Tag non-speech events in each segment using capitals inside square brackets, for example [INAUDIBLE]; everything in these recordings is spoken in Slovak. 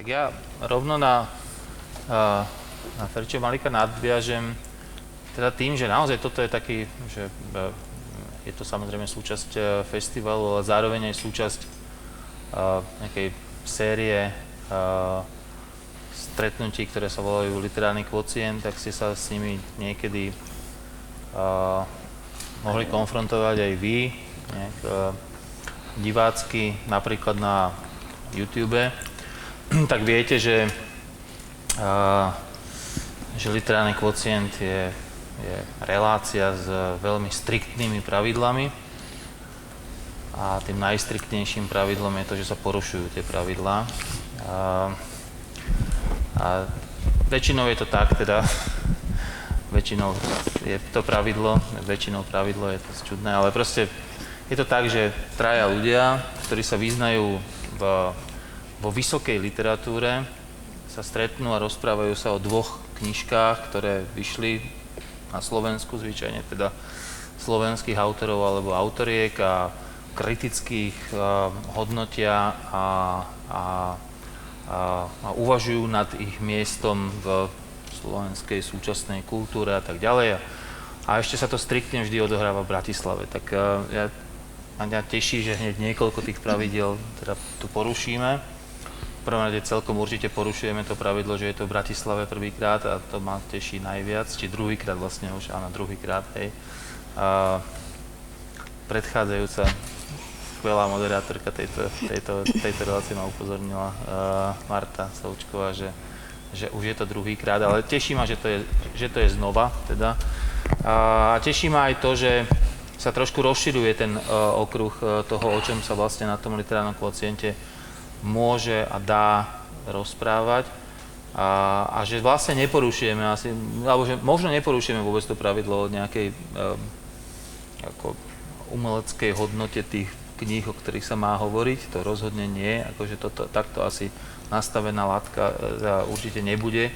Tak ja rovno na, na Ferčo Malika nadviažem teda tým, že naozaj toto je taký, že uh, je to samozrejme súčasť uh, festivalu, ale zároveň aj súčasť uh, nejakej série stretnutí, ktoré sa volajú literárny kvocient, tak ste sa s nimi niekedy mohli konfrontovať aj vy, nejak, divácky, napríklad na YouTube, [CLEARS THROAT] tak viete, že, uh, že literárny kvocient je, je relácia s veľmi striktnými pravidlami a tým najstriktnejším pravidlom je to, že sa porušujú tie pravidlá. Uh, a väčšinou je to tak, teda [LAUGHS] väčšinou je to pravidlo, väčšinou pravidlo je to čudné, ale proste je to tak, že traja ľudia, ktorí sa vyznajú v, vo vysokej literatúre, sa stretnú a rozprávajú sa o dvoch knižkách, ktoré vyšli na Slovensku zvyčajne, teda slovenských autorov alebo autoriek a kritických uh, hodnotia a, a, a, a uvažujú nad ich miestom v slovenskej súčasnej kultúre a tak ďalej. A ešte sa to striktne vždy odohráva v Bratislave. Tak uh, ja a mňa teší, že hneď niekoľko tých pravidel teda tu porušíme. Prvom rade celkom určite porušujeme to pravidlo, že je to v Bratislave prvýkrát a to ma teší najviac, či druhýkrát vlastne už, áno, druhýkrát, hej. A predchádzajúca skvelá moderátorka tejto, tejto, tejto relácie ma upozornila, uh, Marta Součková, že, že už je to druhýkrát, ale teší ma, že to je, že to je znova, teda. A teší ma aj to, že sa trošku rozširuje ten uh, okruh uh, toho, o čom sa vlastne na tom literárnom kvociente môže a dá rozprávať. A, a že vlastne neporušujeme asi, alebo že možno neporušujeme vôbec to pravidlo od nejakej um, ako umeleckej hodnote tých kníh, o ktorých sa má hovoriť, to rozhodne nie, akože toto, takto asi nastavená látka uh, určite nebude.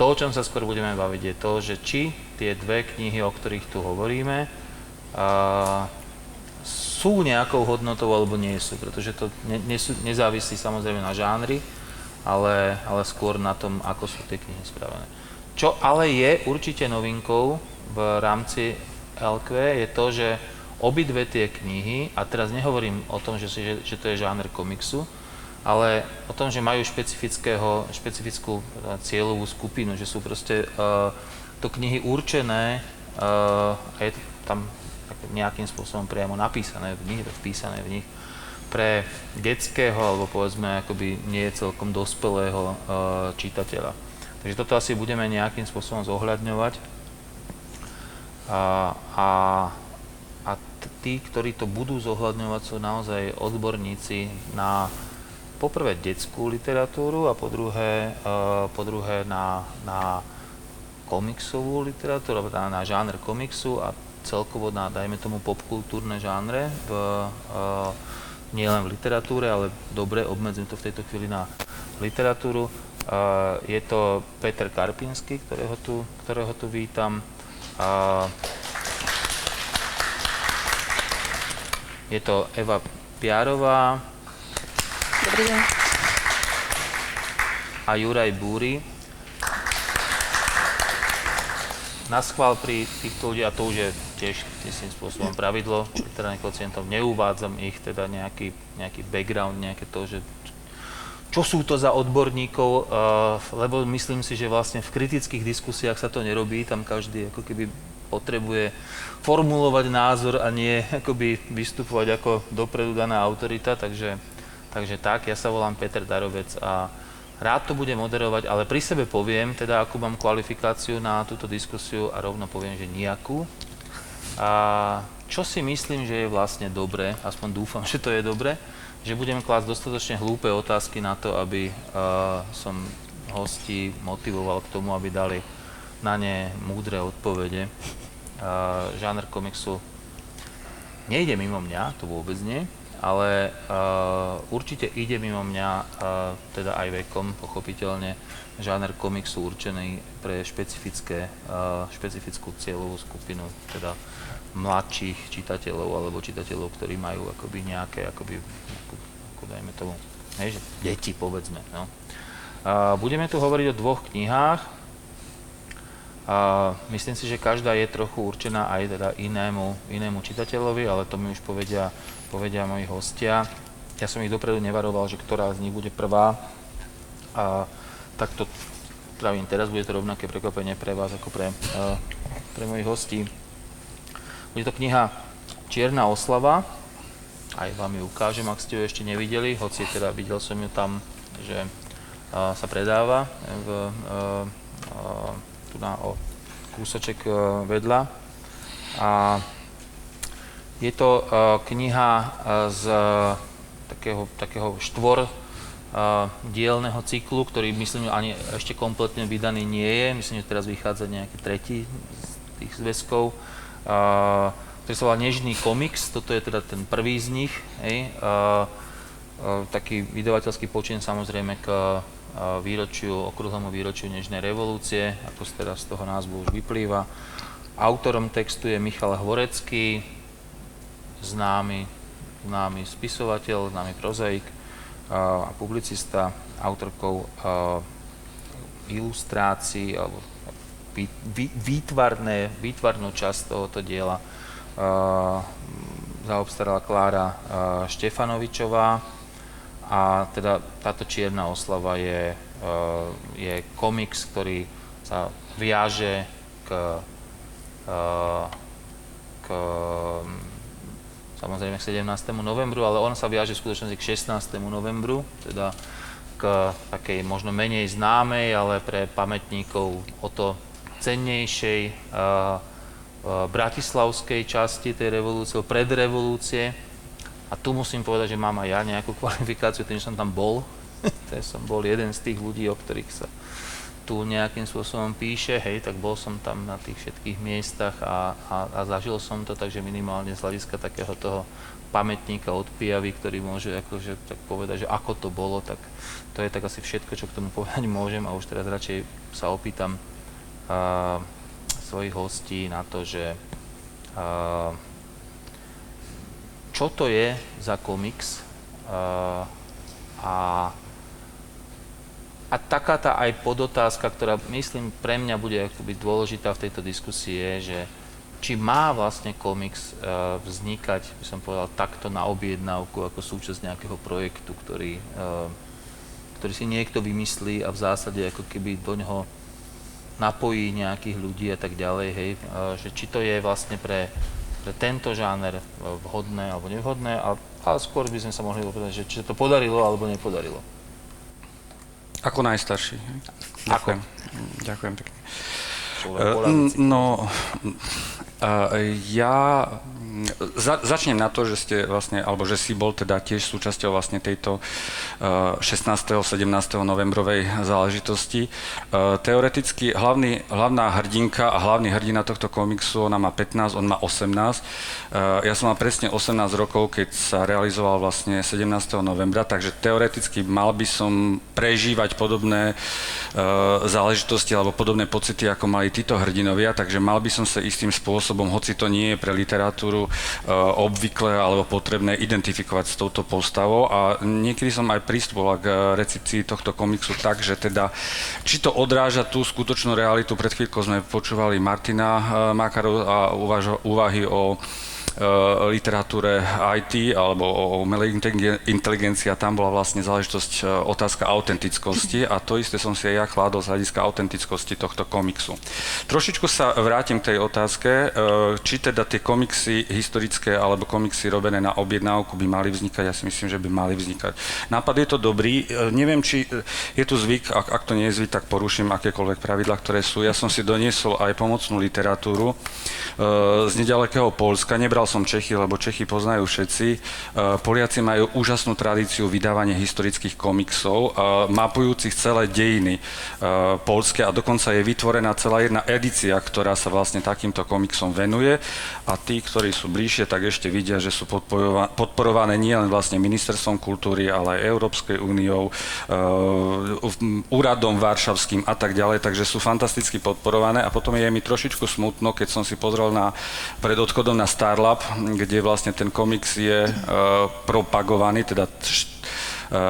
To, o čom sa skôr budeme baviť, je to, že či tie dve knihy, o ktorých tu hovoríme, sú nejakou hodnotou alebo nie sú, pretože to ne, ne, nezávisí samozrejme na žánri, ale, ale skôr na tom, ako sú tie knihy spravené. Čo ale je určite novinkou v rámci LQ je to, že obidve tie knihy, a teraz nehovorím o tom, že, že, že to je žáner komiksu, ale o tom, že majú špecifického, špecifickú e, cieľovú skupinu, že sú proste uh, to knihy určené uh, a je tam nejakým spôsobom priamo napísané v nich, vpísané v nich pre detského alebo povedzme akoby nie celkom dospelého uh, čitateľa. Takže toto asi budeme nejakým spôsobom zohľadňovať. A, a, a tí, ktorí to budú zohľadňovať, sú naozaj odborníci na poprvé detskú literatúru a po druhé, uh, po druhé na, na komiksovú literatúru, alebo na, na žáner komiksu a celkovo na, dajme tomu, popkultúrne žánre, v, uh, nielen v literatúre, ale dobre, obmedzím to v tejto chvíli na literatúru. Uh, je to Peter Karpinsky, ktorého tu, ktorého tu vítam. Uh, je to Eva Piarová. Dobrý deň. A Juraj Búry na schvál pri týchto ľudí, a to už je tiež istým spôsobom pravidlo literárnych kocientov, neuvádzam ich teda nejaký, nejaký background, nejaké to, že čo sú to za odborníkov, uh, lebo myslím si, že vlastne v kritických diskusiách sa to nerobí, tam každý ako keby potrebuje formulovať názor a nie akoby vystupovať ako dopredu daná autorita, takže, takže tak, ja sa volám Peter Darovec a Rád to budem moderovať, ale pri sebe poviem, teda akú mám kvalifikáciu na túto diskusiu a rovno poviem, že nejakú. A čo si myslím, že je vlastne dobré, aspoň dúfam, že to je dobré, že budem klásť dostatočne hlúpe otázky na to, aby uh, som hostí motivoval k tomu, aby dali na ne múdre odpovede. Uh, žáner komiksu nejde mimo mňa, to vôbec nie, ale uh, určite ide mimo mňa, uh, teda aj vekom, pochopiteľne, žáner komiksu určený pre špecifické, uh, špecifickú cieľovú skupinu, teda mladších čitateľov alebo čitateľov, ktorí majú akoby nejaké, akoby, ako, ako dajme tomu, hej, že deti povedzme, no. Budeme tu hovoriť o dvoch knihách. Myslím si, že každá je trochu určená aj teda inému, inému čitateľovi, ale to mi už povedia, povedia moji hostia. Ja som ich dopredu nevaroval, že ktorá z nich bude prvá. A tak to pravím, teraz bude to rovnaké prekvapenie pre vás ako pre, pre mojich hostí. Bude to kniha Čierna oslava, aj vám ju ukážem, ak ste ju ešte nevideli, hoci teda videl som ju tam, že sa predáva v, tu na o kúsoček vedľa. A je to kniha z takého, takého štvor dielného cyklu, ktorý myslím ani ešte kompletne vydaný nie je. Myslím, že teraz vychádza nejaký tretí z tých zväzkov. Ktorý sa volá Nežný komiks, toto je teda ten prvý z nich. Hej. taký vydavateľský počin samozrejme k výročiu, okrúhlemu výročiu Nežnej revolúcie, ako teda z toho názvu už vyplýva. Autorom textu je Michal Hvorecký, známy, známy spisovateľ, známy prozaik a publicista, autorkou ilustrácií alebo výtvarné, výtvarnú časť tohoto diela zaobstarala Klára Štefanovičová, a teda táto čierna oslava je, eh, je komiks, ktorý sa viaže k, eh, k samozrejme k 17. novembru, ale on sa viaže v skutočnosti k 16. novembru, teda k takej možno menej známej, ale pre pamätníkov o to cennejšej uh, uh, bratislavskej časti tej revolúcie, predrevolúcie, a tu musím povedať, že mám aj ja nejakú [LAUGHS] kvalifikáciu, tým, že som tam bol. [LAUGHS] to som bol jeden z tých ľudí, o ktorých sa tu nejakým spôsobom píše, hej, tak bol som tam na tých všetkých miestach a, a, a zažil som to, takže minimálne z hľadiska takého toho pamätníka od Pijavy, ktorý môže akože, tak povedať, že ako to bolo, tak to je tak asi všetko, čo k tomu [LAUGHS] povedať môžem a už teraz radšej sa opýtam svojich hostí na to, že čo to je za komiks a, a taká tá aj podotázka, ktorá myslím pre mňa bude akoby dôležitá v tejto diskusii je, že či má vlastne komiks uh, vznikať, by som povedal, takto na objednávku ako súčasť nejakého projektu, ktorý, uh, ktorý si niekto vymyslí a v zásade ako keby do ňoho napojí nejakých ľudí a tak ďalej, hej, že či to je vlastne pre pre tento žáner vhodné alebo nevhodné, a, ale skôr by sme sa mohli povedať, že či to podarilo alebo nepodarilo. Ako najstarší. Ďakujem. Ako? Ďakujem pekne. No, ja za, začnem na to, že ste vlastne, alebo že si bol teda tiež súčasťou vlastne tejto 16. Eh, 17. novembrovej záležitosti. Eh, teoreticky hlavný, hlavná hrdinka a hlavný hrdina tohto komiksu, ona má 15, on má 18. Eh, ja som mal presne 18 rokov, keď sa realizoval vlastne 17. novembra, takže teoreticky mal by som prežívať podobné záležitosti alebo podobné pocity, ako mali títo hrdinovia, takže mal by som sa istým spôsobom, hoci to nie je pre literatúru Eh, obvyklé alebo potrebné identifikovať s touto postavou. A niekedy som aj pristupoval k recepcii tohto komiksu tak, že teda či to odráža tú skutočnú realitu, pred chvíľkou sme počúvali Martina eh, Makarov a úvahy o literatúre IT alebo o umelej inteligencii a tam bola vlastne záležitosť eh, otázka autentickosti a to isté som si aj ja chládol z hľadiska autentickosti tohto komiksu. Trošičku sa vrátim k tej otázke, eh, či teda tie komiksy historické alebo komiksy robené na objednávku by mali vznikať, ja si myslím, že by mali vznikať. Nápad je to dobrý, neviem, či je tu zvyk, ak, ak to nie je zvyk, tak poruším akékoľvek pravidla, ktoré sú. Ja som si doniesol aj pomocnú literatúru z nedalekého Polska, nebral Vybral som Čechy, lebo Čechy poznajú všetci. E, Poliaci majú úžasnú tradíciu vydávania historických komiksov, e, mapujúcich celé dejiny e, polské a dokonca je vytvorená celá jedna edícia, ktorá sa vlastne takýmto komiksom venuje. A tí, ktorí sú bližšie, tak ešte vidia, že sú podporované nielen vlastne ministerstvom kultúry, ale aj Európskej úniou, úradom varšavským a tak ďalej, takže sú fantasticky podporované. A potom je mi trošičku smutno, keď som si pozrel na, pred odchodom na Starlab, kde vlastne ten komiks je uh, propagovaný, teda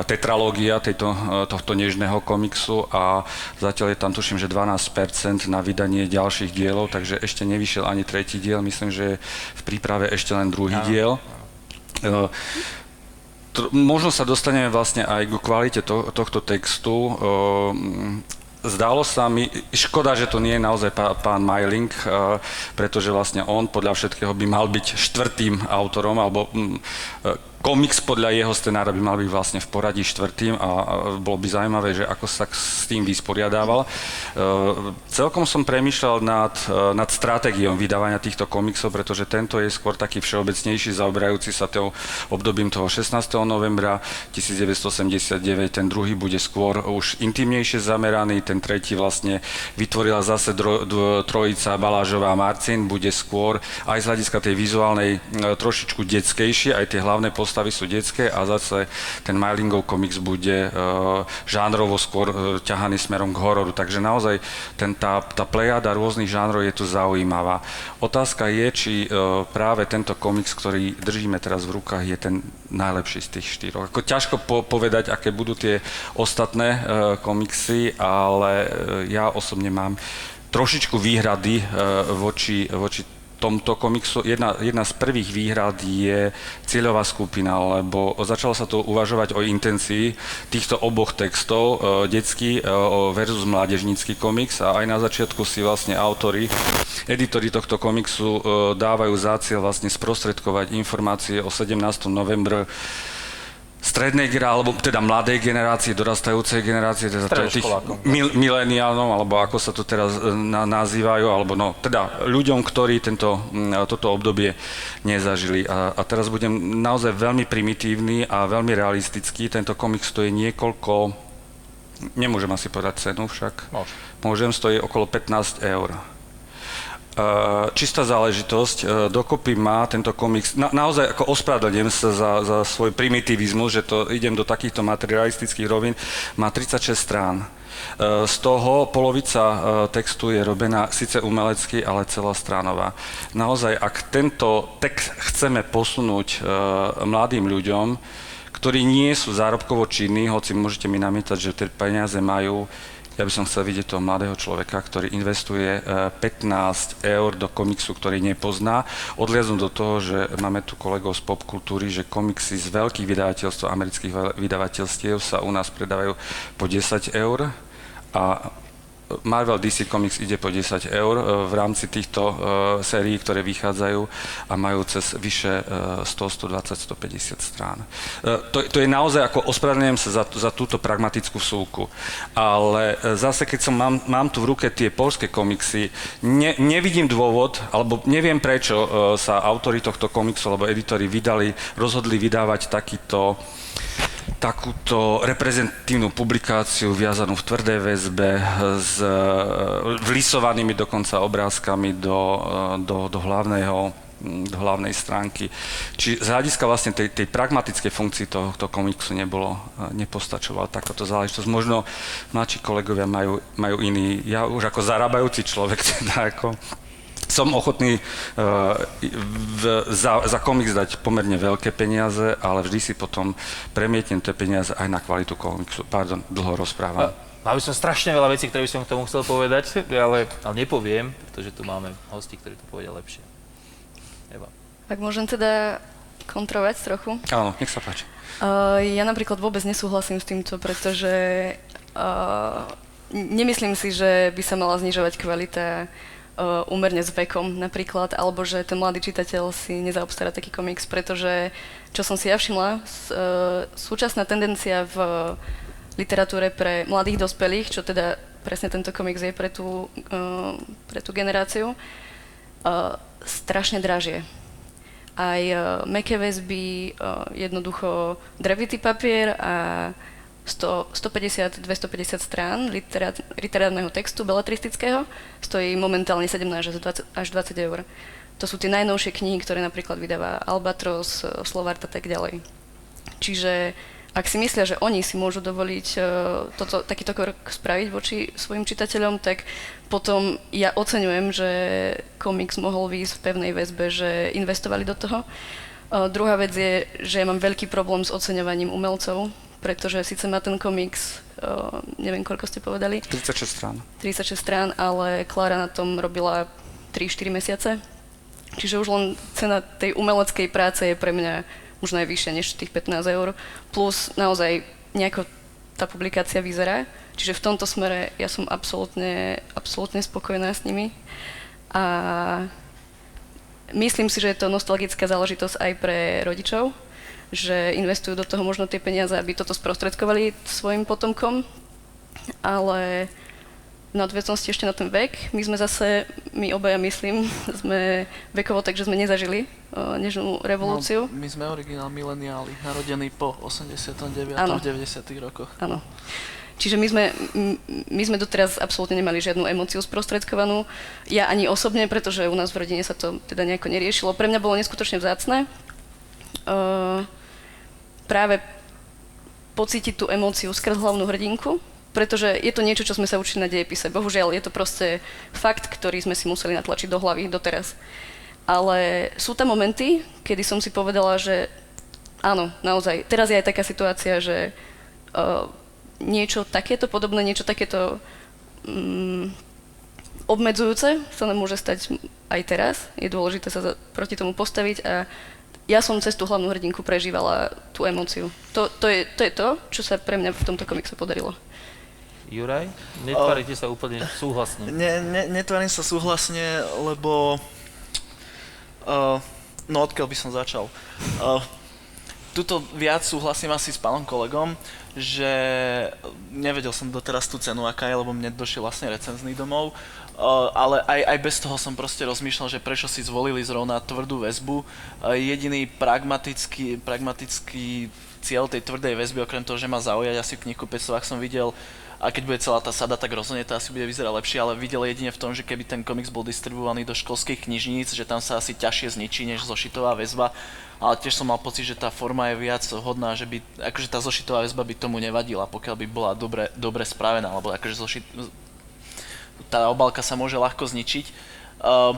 tetralógia tejto, e, tohto nežného komiksu a zatiaľ je tam tuším, že 12% na vydanie ďalších dielov, takže ešte nevyšiel ani tretí diel, myslím, že je v príprave ešte len druhý Áno. diel. E, tr- možno sa dostaneme vlastne aj ku kvalite to, tohto textu. Zdalo sa mi, škoda, že to nie je naozaj pá, pán Majling, eh, pretože vlastne on podľa všetkého by mal byť štvrtým autorom, alebo mm, eh, komiks podľa jeho scenára by mal byť vlastne v poradí štvrtým a bolo by zaujímavé, že ako sa s tým vysporiadával. Eh, Celkom som premýšľal nad, eh, nad stratégiou vydávania týchto komiksov, pretože tento je skôr taký všeobecnejší, zaoberajúci sa toho obdobím toho 16. novembra 1989, ten druhý bude skôr už intimnejšie zameraný, ten tretí vlastne vytvorila zase dro, dvo- trojica Balážová a Marcin, bude skôr aj z hľadiska tej vizuálnej e, trošičku detskejšie, aj tie hlavné postavy sú detské a zase ten Mylingov komiks bude e, žánrovo skôr e, ťahaný smerom k hororu, takže naozaj ten, tá, tá plejada rôznych žánrov je tu zaujímavá. Otázka je, či e, práve tento komiks, ktorý držíme teraz v rukách, je ten najlepší z tých štyroch. Ako ťažko po, povedať, aké budú tie ostatné komiksy, ale ja osobne mám trošičku výhrady voči, voči tomto komiksu. Jedna, jedna z prvých výhrad je cieľová skupina, lebo začalo sa tu uvažovať o intencii týchto oboch textov, e, detský e, versus mládežnícky komiks a aj na začiatku si vlastne autory, editori tohto komiksu e, dávajú za cieľ vlastne sprostredkovať informácie o 17. novembr strednej alebo teda mladej generácie, dorastajúcej generácie, teda tých mil, mileniálnom, alebo ako sa to teraz e, na, nazývajú, alebo no, teda ľuďom, ktorí tento, toto obdobie nezažili. A, a teraz budem naozaj veľmi primitívny a veľmi realistický. Tento komiks stojí niekoľko, nemôžem asi povedať cenu však, Môže. môžem, stojí okolo 15 eur. Uh, čistá záležitosť, uh, dokopy má tento komiks, na, naozaj ako ospravedlňujem sa za, za svoj primitivizmus, že to idem do takýchto materialistických rovín, má 36 strán. Uh, Z toho polovica textu je robená síce umelecky, ale celostránová. Naozaj, ak tento text chceme posunúť mladým ľuďom, ktorí nie sú zárobkovo činní, hoci môžete mi namietať, že tie peniaze majú, ja by som chcel vidieť toho mladého človeka, ktorý investuje e, 15 eur do komiksu, ktorý nepozná. Odliadnúť do toho, že máme tu kolegov z popkultúry, že komiksy z veľkých vydavateľstv, amerických vydavateľstiev sa u nás predávajú po 10 eur a Marvel DC Comics ide po 10 eur e, v rámci týchto e, sérií, ktoré vychádzajú a majú cez vyše e, 100, 120, 150 strán. E, to, to je naozaj ako ospravedlňujem sa za, za túto pragmatickú súku. Ale zase, keď som mám, mám tu v ruke tie polské komiksy, ne, nevidím dôvod, alebo neviem prečo sa autori tohto komiksu alebo editori vydali, rozhodli vydávať takýto takúto reprezentatívnu publikáciu viazanú v tvrdej väzbe s e, vlisovanými dokonca obrázkami do, e, do, do hlavného do hlavnej stránky. Či z hľadiska vlastne tej, tej pragmatickej funkcii tohto komiksu nebolo, nepostačovala takáto záležitosť. Možno mladší kolegovia majú, majú iný, ja už ako zarábajúci človek, [LAUGHS] teda ako som ochotný uh, v, za, za komiks dať pomerne veľké peniaze, ale vždy si potom premietnem tie peniaze aj na kvalitu komiksu. Pardon, dlho rozprávam. Mal by som strašne veľa vecí, ktoré by som k tomu chcel povedať, ale, ale nepoviem, pretože tu máme hosti, ktorí to povedia lepšie. Eva. Ak môžem teda kontrovať trochu. Áno, nech sa páči. Uh, ja napríklad vôbec nesúhlasím s týmto, pretože uh, nemyslím si, že by sa mala znižovať kvalita uh, úmerne s vekom napríklad, alebo že ten mladý čitateľ si nezaobstará taký komiks, pretože čo som si ja všimla, s, uh, súčasná tendencia v literatúre pre mladých dospelých, čo teda presne tento komiks je pre tú, uh, pre tú generáciu, uh, strašne dražie. Aj uh, meké väzby, uh, jednoducho drevitý papier a 100, 150, 250 strán literárneho textu beletristického stojí momentálne 17 až 20, až 20 eur. To sú tie najnovšie knihy, ktoré napríklad vydáva Albatros, uh, Slovart a tak ďalej. Čiže ak si myslia, že oni si môžu dovoliť uh, toto, takýto krok spraviť voči svojim čitateľom, tak potom ja oceňujem, že komiks mohol výjsť v pevnej väzbe, že investovali do toho. Uh, druhá vec je, že ja mám veľký problém s oceňovaním umelcov, pretože síce má ten komiks, uh, neviem koľko ste povedali, 36 strán. 36 strán, ale Klára na tom robila 3-4 mesiace. Čiže už len cena tej umeleckej práce je pre mňa možno aj vyššia než tých 15 eur. Plus naozaj nejako tá publikácia vyzerá. Čiže v tomto smere ja som absolútne, absolútne spokojná s nimi. A myslím si, že je to nostalgická záležitosť aj pre rodičov, že investujú do toho možno tie peniaze, aby toto sprostredkovali svojim potomkom. Ale nadväznosti ešte na ten vek. My sme zase, my obaja myslím, [LAUGHS] sme vekovo tak, že sme nezažili uh, nežnú revolúciu. No, my sme originál mileniáli, narodení po 89. Áno. v 90. rokoch. Áno. Čiže my sme, my sme doteraz absolútne nemali žiadnu emóciu sprostredkovanú. Ja ani osobne, pretože u nás v rodine sa to teda nejako neriešilo. Pre mňa bolo neskutočne vzácne. Uh, práve pocítiť tú emóciu skrz hlavnú hrdinku, pretože je to niečo, čo sme sa učili na dejepise. Bohužiaľ, je to proste fakt, ktorý sme si museli natlačiť do hlavy doteraz. Ale sú tam momenty, kedy som si povedala, že áno, naozaj, teraz je aj taká situácia, že uh, niečo takéto podobné, niečo takéto um, obmedzujúce sa nám môže stať aj teraz. Je dôležité sa za, proti tomu postaviť a ja som cez tú hlavnú hrdinku prežívala tú emóciu. To, to, je, to je to, čo sa pre mňa v tomto komikse podarilo. Juraj, netvárite sa úplne súhlasne. Ne, ne, netvarím sa súhlasne, lebo... Uh, no odkiaľ by som začal? Uh, tuto viac súhlasím asi s pánom kolegom, že nevedel som doteraz tú cenu, aká je, lebo mne došiel vlastne recenzný domov, uh, ale aj, aj bez toho som proste rozmýšľal, že prečo si zvolili zrovna tvrdú väzbu. Uh, jediný pragmatický, pragmatický cieľ tej tvrdej väzby, okrem toho, že ma zaujať asi v knihkupectvách som videl a keď bude celá tá sada tak rozhodne, to asi bude vyzerať lepšie, ale videl jedine v tom, že keby ten komiks bol distribuovaný do školských knižníc, že tam sa asi ťažšie zničí než zošitová väzba, ale tiež som mal pocit, že tá forma je viac hodná, že by, akože tá zošitová väzba by tomu nevadila, pokiaľ by bola dobre, dobre spravená, lebo akože zošit, tá obálka sa môže ľahko zničiť. Uh,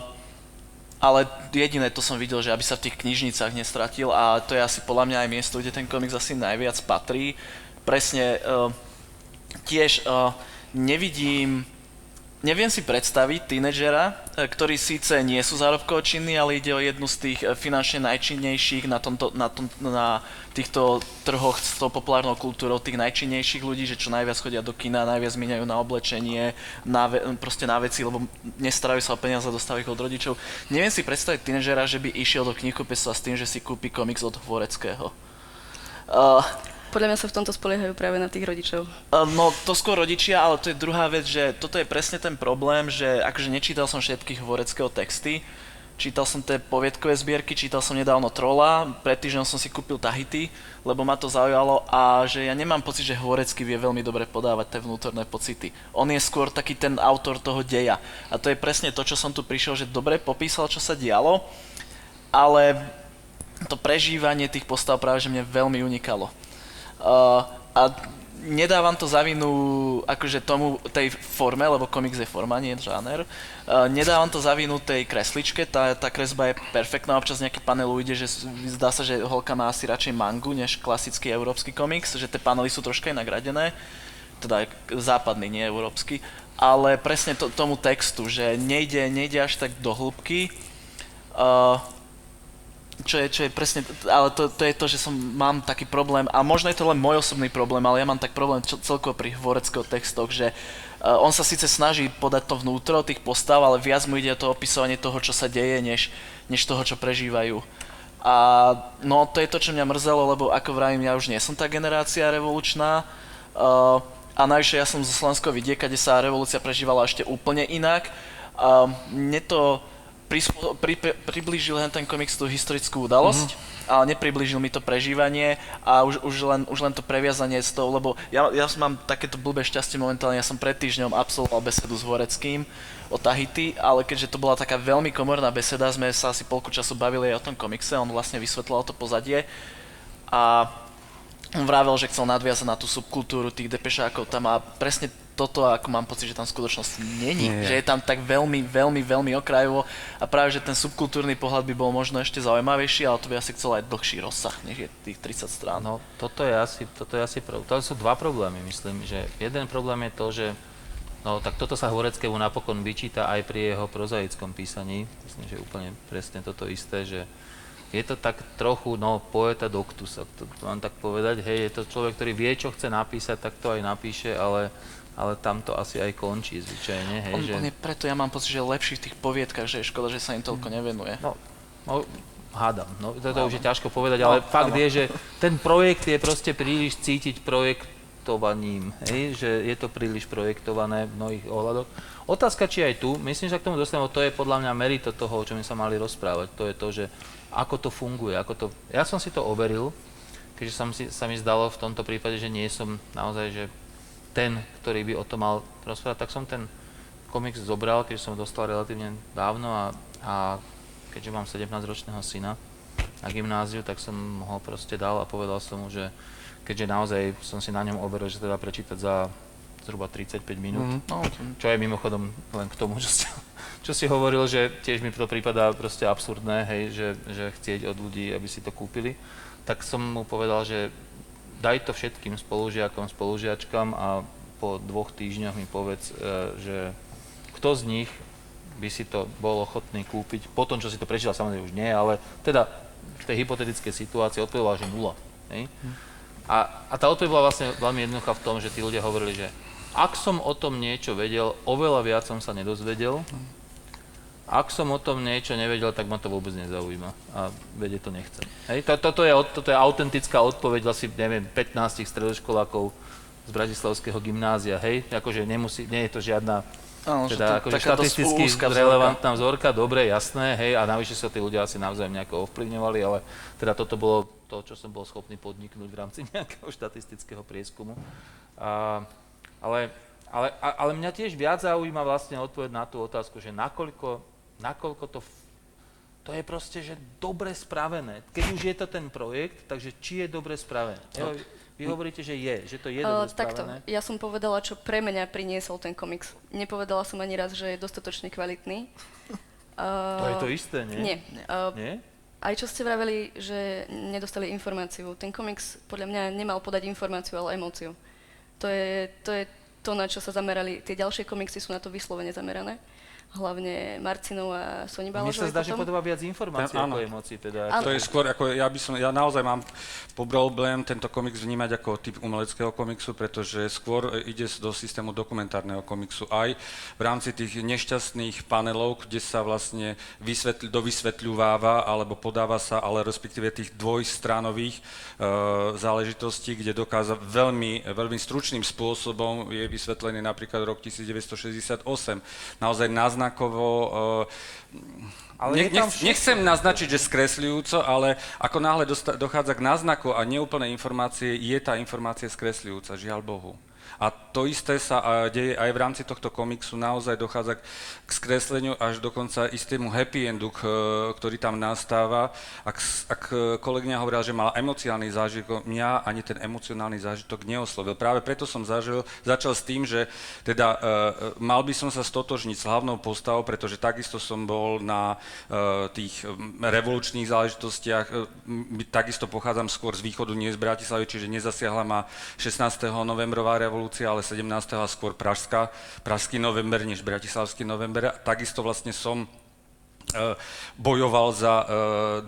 ale jediné to som videl, že aby sa v tých knižnicách nestratil a to je asi podľa mňa aj miesto, kde ten komiks asi najviac patrí. Presne uh, tiež uh, nevidím, neviem si predstaviť tínedžera, uh, ktorí síce nie sú zárobkovo ale ide o jednu z tých uh, finančne najčinnejších na, tomto, na, tom, na týchto trhoch s tou populárnou kultúrou, tých najčinnejších ľudí, že čo najviac chodia do kina, najviac míňajú na oblečenie, na proste na veci, lebo nestarajú sa o peniaze dostávajú ich od rodičov. Neviem si predstaviť tínedžera, že by išiel do knihkupectva s tým, že si kúpi komiks od Hvoreckého. Uh, Podľa mňa sa v tomto spoliehajú práve na tých rodičov. Uh, No to skôr rodičia, ale to je druhá vec, že toto je presne ten problém, že akože nečítal som všetkých Hvoreckého texty, čítal som tie poviedkové zbierky, čítal som nedávno Trola, pred týždňom som si kúpil Tahiti, lebo ma to zaujalo a že ja nemám pocit, že Hvorecký vie veľmi dobre podávať tie vnútorné pocity. On je skôr taký ten autor toho deja a to je presne to, čo som tu prišiel, že dobre popísal, čo sa dialo, ale to prežívanie tých postav práve, že mne veľmi unikalo. Uh, a nedávam to za vinu akože tomu, tej forme, lebo komiks je forma, nie žáner. Uh, nedávam to za vinu tej kresličke, tá, tá kresba je perfektná, občas nejaký panel ujde, že zdá sa, že holka má asi radšej mangu, než klasický európsky komiks, že tie panely sú troška inak radené, teda západný, nie európsky, ale presne to, tomu textu, že nejde, nejde až tak do hĺbky, uh, čo je, čo je presne, ale to, to je to, že som, mám taký problém, a možno je to len môj osobný problém, ale ja mám tak problém čo, celkovo pri Hvoreckého textoch, že uh, on sa síce snaží podať to vnútro tých postav, ale viac mu ide to opisovanie toho, čo sa deje, než, než toho, čo prežívajú. A no to je to, čo mňa mrzelo, lebo ako vravím, ja už nie som tá generácia revolučná, uh, a najvyššie ja som zo Slovenského vidieka, kde sa revolúcia prežívala ešte úplne inak. Uh, mne to prispo, pri, pri, priblížil len ten komiks tú historickú udalosť, mm-hmm. ale nepriblížil mi to prežívanie a už, už, len, už len to previazanie s tou, lebo ja, ja mám takéto blbé šťastie momentálne, ja som pred týždňom absolvoval besedu s Horeckým o Tahiti, ale keďže to bola taká veľmi komorná beseda, sme sa asi polku času bavili aj o tom komikse, on vlastne vysvetlal to pozadie a on vravel, že chcel nadviazať na tú subkultúru tých depešákov tam a presne toto ako mám pocit, že tam v skutočnosti není. Nie. Že je tam tak veľmi, veľmi, veľmi okrajovo a práve, že ten subkultúrny pohľad by bol možno ešte zaujímavejší, ale to by asi chcel aj dlhší rozsah, než je tých 30 strán. No, toto je asi, toto je asi pro, to sú dva problémy, myslím, že jeden problém je to, že no tak toto sa Horeckému napokon vyčíta aj pri jeho prozaickom písaní, myslím, že úplne presne toto isté, že je to tak trochu, no, poeta doctus, ak to mám tak povedať, hej, je to človek, ktorý vie, čo chce napísať, tak to aj napíše, ale, ale tam to asi aj končí zvyčajne, hej, On, že... on je preto, ja mám pocit, že je lepší v tých poviedkach, že je škoda, že sa im toľko nevenuje. No, no hádam, no to, to už je ťažko povedať, ale No, fakt áno. je, že ten projekt je proste príliš cítiť projektovaním, hej? že je to príliš projektované v mnohých ohľadoch. Otázka, či aj tu, myslím, že k tomu dostaneme, to je podľa mňa merito toho, o čom sa mali rozprávať, to je to, že ako to funguje, ako to, ja som si to overil, keďže sa, si, sa mi zdalo v tomto prípade, že nie som naozaj, že ten, ktorý by o tom mal rozprávať, tak som ten komiks zobral, keďže som ho dostal relatívne dávno a, a keďže mám 17-ročného syna na gymnáziu, tak som ho proste dal a povedal som mu, že keďže naozaj som si na ňom overil, že teda prečítať za zhruba 35 minút, Mhm. No, čo je mimochodom len k tomu, čo si, [LAUGHS] čo si hovoril, že tiež mi to prípada proste absurdné, hej, že, že chcieť od ľudí, aby si to kúpili, tak som mu povedal, že daj to všetkým spolužiakom, spolužiačkam a po dvoch týždňoch mi povedz, e, že kto z nich by si to bol ochotný kúpiť, po tom, čo si to prečítal, samozrejme už nie, ale teda v tej hypotetickej situácii odpovedal, že nula. Hej? A, a tá odpoveď bola vlastne veľmi jednoduchá v tom, že tí ľudia hovorili, že ak som o tom niečo vedel, oveľa viac som sa nedozvedel. Ak som o tom niečo nevedel, tak ma to vôbec nezaujíma a vedieť to nechcem. Hej, to, toto, je, toto je autentická odpoveď asi, neviem, 15 stredoškolákov z Bratislavského gymnázia, hej, akože nemusí, nie je to žiadna áno, teda to, akože štatisticky relevantná vzorka, dobre, jasné, hej, a navyše sa tí ľudia asi navzájom nejako ovplyvňovali, ale teda toto bolo to, čo som bol schopný podniknúť v rámci [LAUGHS] nejakého štatistického prieskumu. A, ale, ale, ale mňa tiež viac zaujíma vlastne odpoveď na tú otázku, že nakoľko, nakoľko to, to je proste, že dobre spravené. Keď už je to ten projekt, takže či je dobre spravené. No. Jo, Vy hovoríte, že je, že to je Uh, dobre takto, spravené. ja som povedala, čo pre mňa priniesol ten komiks. Nepovedala som ani raz, že je dostatočne kvalitný. Uh, [LAUGHS] To je to isté, nie? Nie. Uh, Nie? aj čo ste vraveli, že nedostali informáciu. Ten komiks podľa mňa nemal podať informáciu, ale emóciu. To je, to je to, na čo sa zamerali. Tie ďalšie komiksy sú na to vyslovene zamerané. Hlavne Marcinov a Soni Mne sa zdá, že podobá viac informácií ako emócií. Teda, Áno. To je skôr, ako ja by som, ja naozaj mám problém tento komiks vnímať ako typ umeleckého komiksu, pretože skôr ide do systému dokumentárneho komiksu aj v rámci tých nešťastných panelov, kde sa vlastne vysvetl, dovysvetľuváva alebo podáva sa, ale respektíve tých dvojstranových e, záležitostí, kde dokáza veľmi, veľmi stručným spôsobom je vysvetlený napríklad rok 1968. Naozaj náznakovo e, Ale nech, všetko. nechcem naznačiť, že skresľujúco, ale ako náhle dosta- dochádza k náznaku a neúplnej informácie, je tá informácia skresľujúca, žiaľ Bohu. A to isté sa deje aj v rámci tohto komiksu, naozaj dochádza k, skresleniu až dokonca istému happy endu, ktorý tam nastáva. Ak, ak e, kolegyňa hovorila, že mala emocionálny zážitok, mňa ani ten emocionálny zážitok neoslovil. Práve preto som zažil, začal s tým, že teda e, mal by som sa stotožniť s hlavnou postavou, pretože takisto som bol na e, tých revolučných záležitostiach, e, takisto pochádzam skôr z východu, nie z Bratislavy, čiže nezasiahla ma 16. novembrová revolúcia, ale 17. a skôr pražská, pražský november než bratislavský november. Takisto vlastne som e, bojoval za e,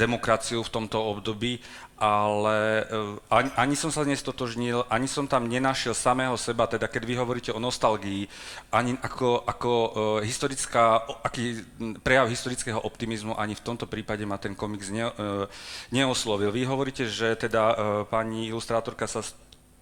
demokraciu v tomto období, ale e, ani, ani som sa nestotožnil, ani som tam nenašiel samého seba, teda keď vy hovoríte o nostalgii, ani ako, ako historická, aký prejav historického optimizmu, ani v tomto prípade ma ten komiks ne, neoslovil. Vy hovoríte, že teda pani ilustrátorka sa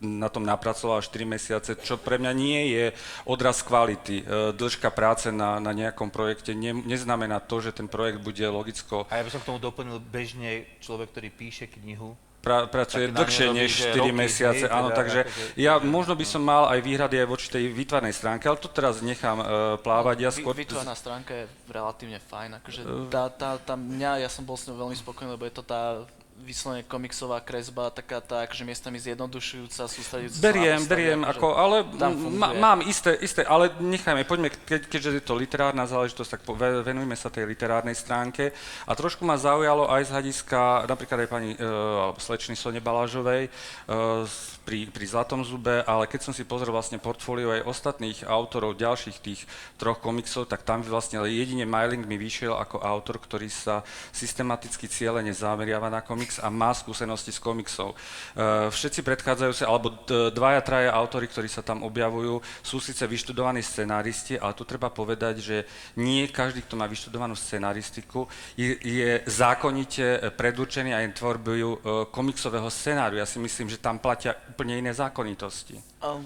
na tom napracovala 4 mesiace, čo pre mňa nie je odraz kvality. E, Dĺžka práce na, na nejakom projekte ne, neznamená to, že ten projekt bude logicko A ja by som k tomu doplnil bežne človek, ktorý píše knihu. pra, pracuje dlhšie robí, než že 4 roky, mesiace, hej, áno, teda takže akože- ja možno by som mal aj výhrady aj voči tej výtvarnej stránke, ale to teraz nechám e, plávať. Ja skôr... Vytvorná stránka je relatívne fajn, akože Eh. tá, tá, tá mňa, ja som bol s ňou veľmi spokojný, lebo je to tá vyslovene komiksová kresba, taká tá, akože miestami zjednodušujúca, sústredujúca sa Beriem, postavy, beriem, ako, ale tam m- funguje. ma, mám isté, isté, ale nechajme, poďme, ke, keďže je to literárna záležitosť, tak po- ve- venujme sa tej literárnej stránke. A trošku ma zaujalo aj z hľadiska, napríklad aj pani uh, slečny Sone Balážovej uh, pri, pri Zlatom zube, ale keď som si pozrel vlastne portfólio aj ostatných autorov ďalších tých troch komiksov, tak tam vlastne jedine Mailing mi vyšiel ako autor, ktorý sa systematicky cieľene zameriava na komiks a má skúsenosti s komiksov. Uh, všetci predchádzajúce, alebo dvaja, traja autory, ktorí sa tam objavujú, sú síce vyštudovaní scenáristi, ale tu treba povedať, že nie každý, kto má vyštudovanú scenaristiku, je, je zákonite predurčený aj tvorbujú uh, komiksového scenáru. Ja si myslím, že tam platia úplne iné zákonitosti. Um,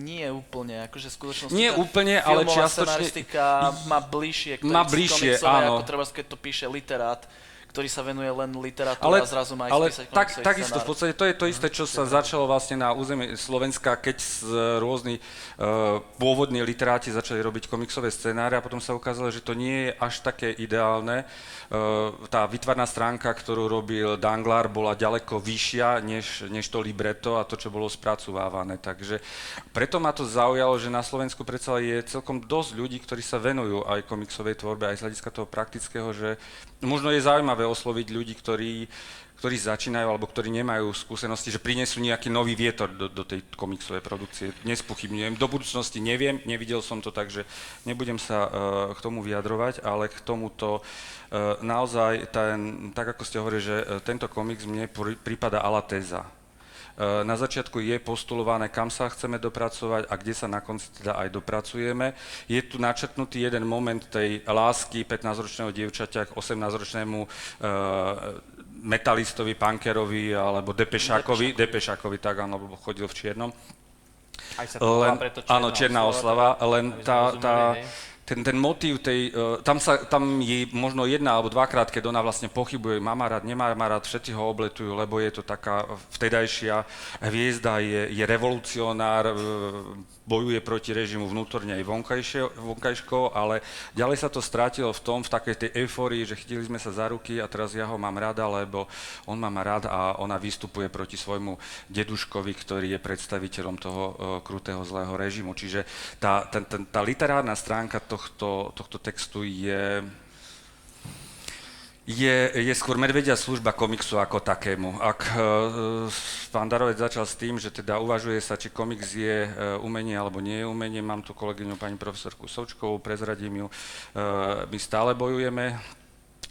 nie úplne, akože skutočnosti Nie úplne, ale čiastočne- scenaristika má bližšie k Má bližšie, áno. ako treba, keď to píše literát, ktorý sa venuje len literatúre Ale, a zrazu má ale písať tak, takisto v podstate to je to isté, čo sa začalo vlastne na území Slovenska, keď z rôzni uh, pôvodní literáti začali robiť komiksové scenáre a potom sa ukázalo, že to nie je až také ideálne. Uh, tá výtvarná stránka, ktorú robil Danglar, bola ďaleko vyššia než, než to libretto a to, čo bolo spracovávané. Takže preto ma to zaujalo, že na Slovensku predsa je celkom dosť ľudí, ktorí sa venujú aj komiksovej tvorbe, aj z hľadiska toho praktického, že možno je zaujímavé osloviť ľudí, ktorí, ktorí začínajú alebo ktorí nemajú skúsenosti, že prinesú nejaký nový vietor do, do tej komiksovej produkcie. Nespochybňujem. Do budúcnosti neviem, nevidel som to, takže nebudem sa uh, k tomu vyjadrovať, ale k tomuto uh, naozaj, ten, tak ako ste hovorili, že uh, tento komiks mne prípada ala téza. Uh, Na začiatku je postulované, kam sa chceme dopracovať a kde sa na konci teda aj dopracujeme. Je tu načrtnutý jeden moment tej lásky 15-ročného dievčaťa k 18-ročnému uh, metalistovi, punkerovi alebo depešákovi, depešákovi, tak áno, lebo chodil v čiernom. Aj sa Len, preto áno, čierna oslava, len aby sme tá, tá. Ten, ten motív tej, uh, tam, sa, tam je možno jedna alebo dvakrát, keď ona vlastne pochybuje, má ma rád, nemá ma rád, všetci ho obletujú, lebo je to taká vtedajšia hviezda, je, je revolucionár, uh, bojuje proti režimu vnútorne aj vonkajškou, ale ďalej sa to strátilo v tom, v takej tej eufórii, že chytili sme sa za ruky a teraz ja ho mám rada, lebo on má ma rád a ona vystupuje proti svojmu deduškovi, ktorý je predstaviteľom toho uh, krutého zlého režimu. Čiže tá, ten, ten, tá literárna stránka tohto, tohto textu je, je, je skôr medvedia služba komiksu ako takému. Ak uh, pán Darovec začal s tým, že teda uvažuje sa, či komiks je uh, umenie alebo nie je umenie, mám tu kolegyňu pani profesorku Součkovú, prezradím ju, uh, my stále bojujeme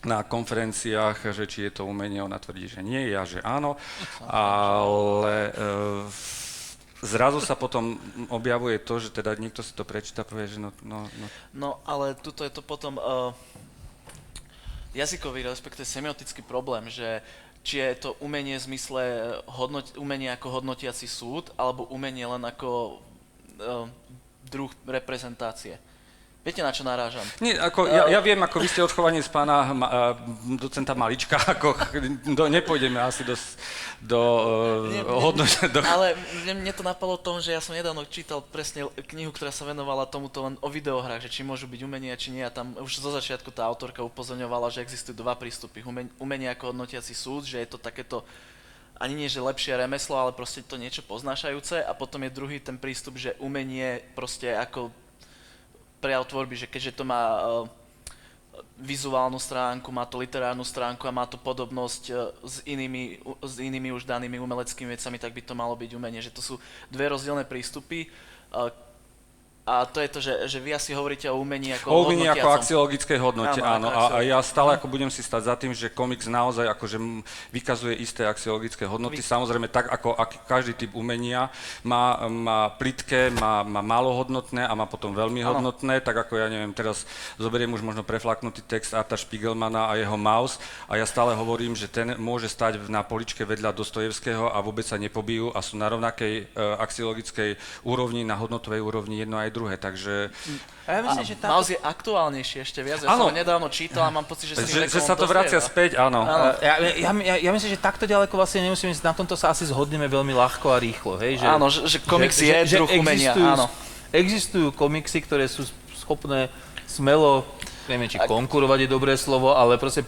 na konferenciách, že či je to umenie, ona tvrdí, že nie, ja, že áno, ale uh, zrazu sa potom objavuje to, že teda niekto si to prečíta povie, že no, no, no No, ale tuto je to potom uh, jazykový, respektíve semiotický problém, že či je to umenie v zmysle hodnot, umenie ako hodnotiaci súd, alebo umenie len ako uh, druh reprezentácie. Viete, na čo narážam? Nie, ako, ja, ja viem, ako vy ste odchovanie z pána ma, a, docenta Malička, [LAUGHS] ako do, nepôjdeme asi do, do, Nie, uh, hodnot, do Ale mne, mne to napadlo tom, že ja som nedávno čítal presne knihu, ktorá sa venovala tomuto len o videohrách, že či môžu byť umenia, či nie. A tam už zo začiatku tá autorka upozorňovala, že existujú dva prístupy. Ume- Umenie ako hodnotiaci súd, že je to takéto ani nie, že lepšie remeslo, ale proste to niečo poznášajúce. A potom je druhý ten prístup, že umenie proste ako prejav tvorby, že keďže to má uh, vizuálnu stránku, má to literárnu stránku a má to podobnosť e, s inými, s inými už danými umeleckými vecami, tak by to malo byť umenie. Že to sú dve rozdielne prístupy. e, A to je to, že, že vy asi hovoríte o umení ako o umení ako axiologickej hodnote, Áno, áno. A, a ja stále ako budem si stať za tým, že komiks naozaj akože vykazuje isté axiologické hodnoty. Vy- Samozrejme, tak ako ak, každý typ umenia má, má plitké, má, má málo hodnotné a má potom veľmi Áno. hodnotné, tak ako ja neviem, teraz zoberiem už možno preflaknutý text Arta Spiegelmana a jeho Maus a ja stále hovorím, že ten môže stať na poličke vedľa Dostojevského a vôbec sa nepobijú a sú na rovnakej e, axiologickej úrovni, na hodnotovej úrovni jedno aj druhé, takže A ja A myslím, že táto... Mouse je aktuálnejší ešte viac. Ja Áno. som ho nedávno čítal a mám pocit, že, s tým že, že sa to vracia dozrieva. späť, áno. Áno. Ja, ja, ja, ja myslím, že takto ďaleko vlastne nemusíme ísť, na tomto sa asi zhodneme veľmi ľahko a rýchlo, hej? Že, Áno, že, že komiks je druh umenia, existujú, áno. Existujú komiksy, ktoré sú schopné smelo, neviem, či konkurovať je dobré slovo, ale proste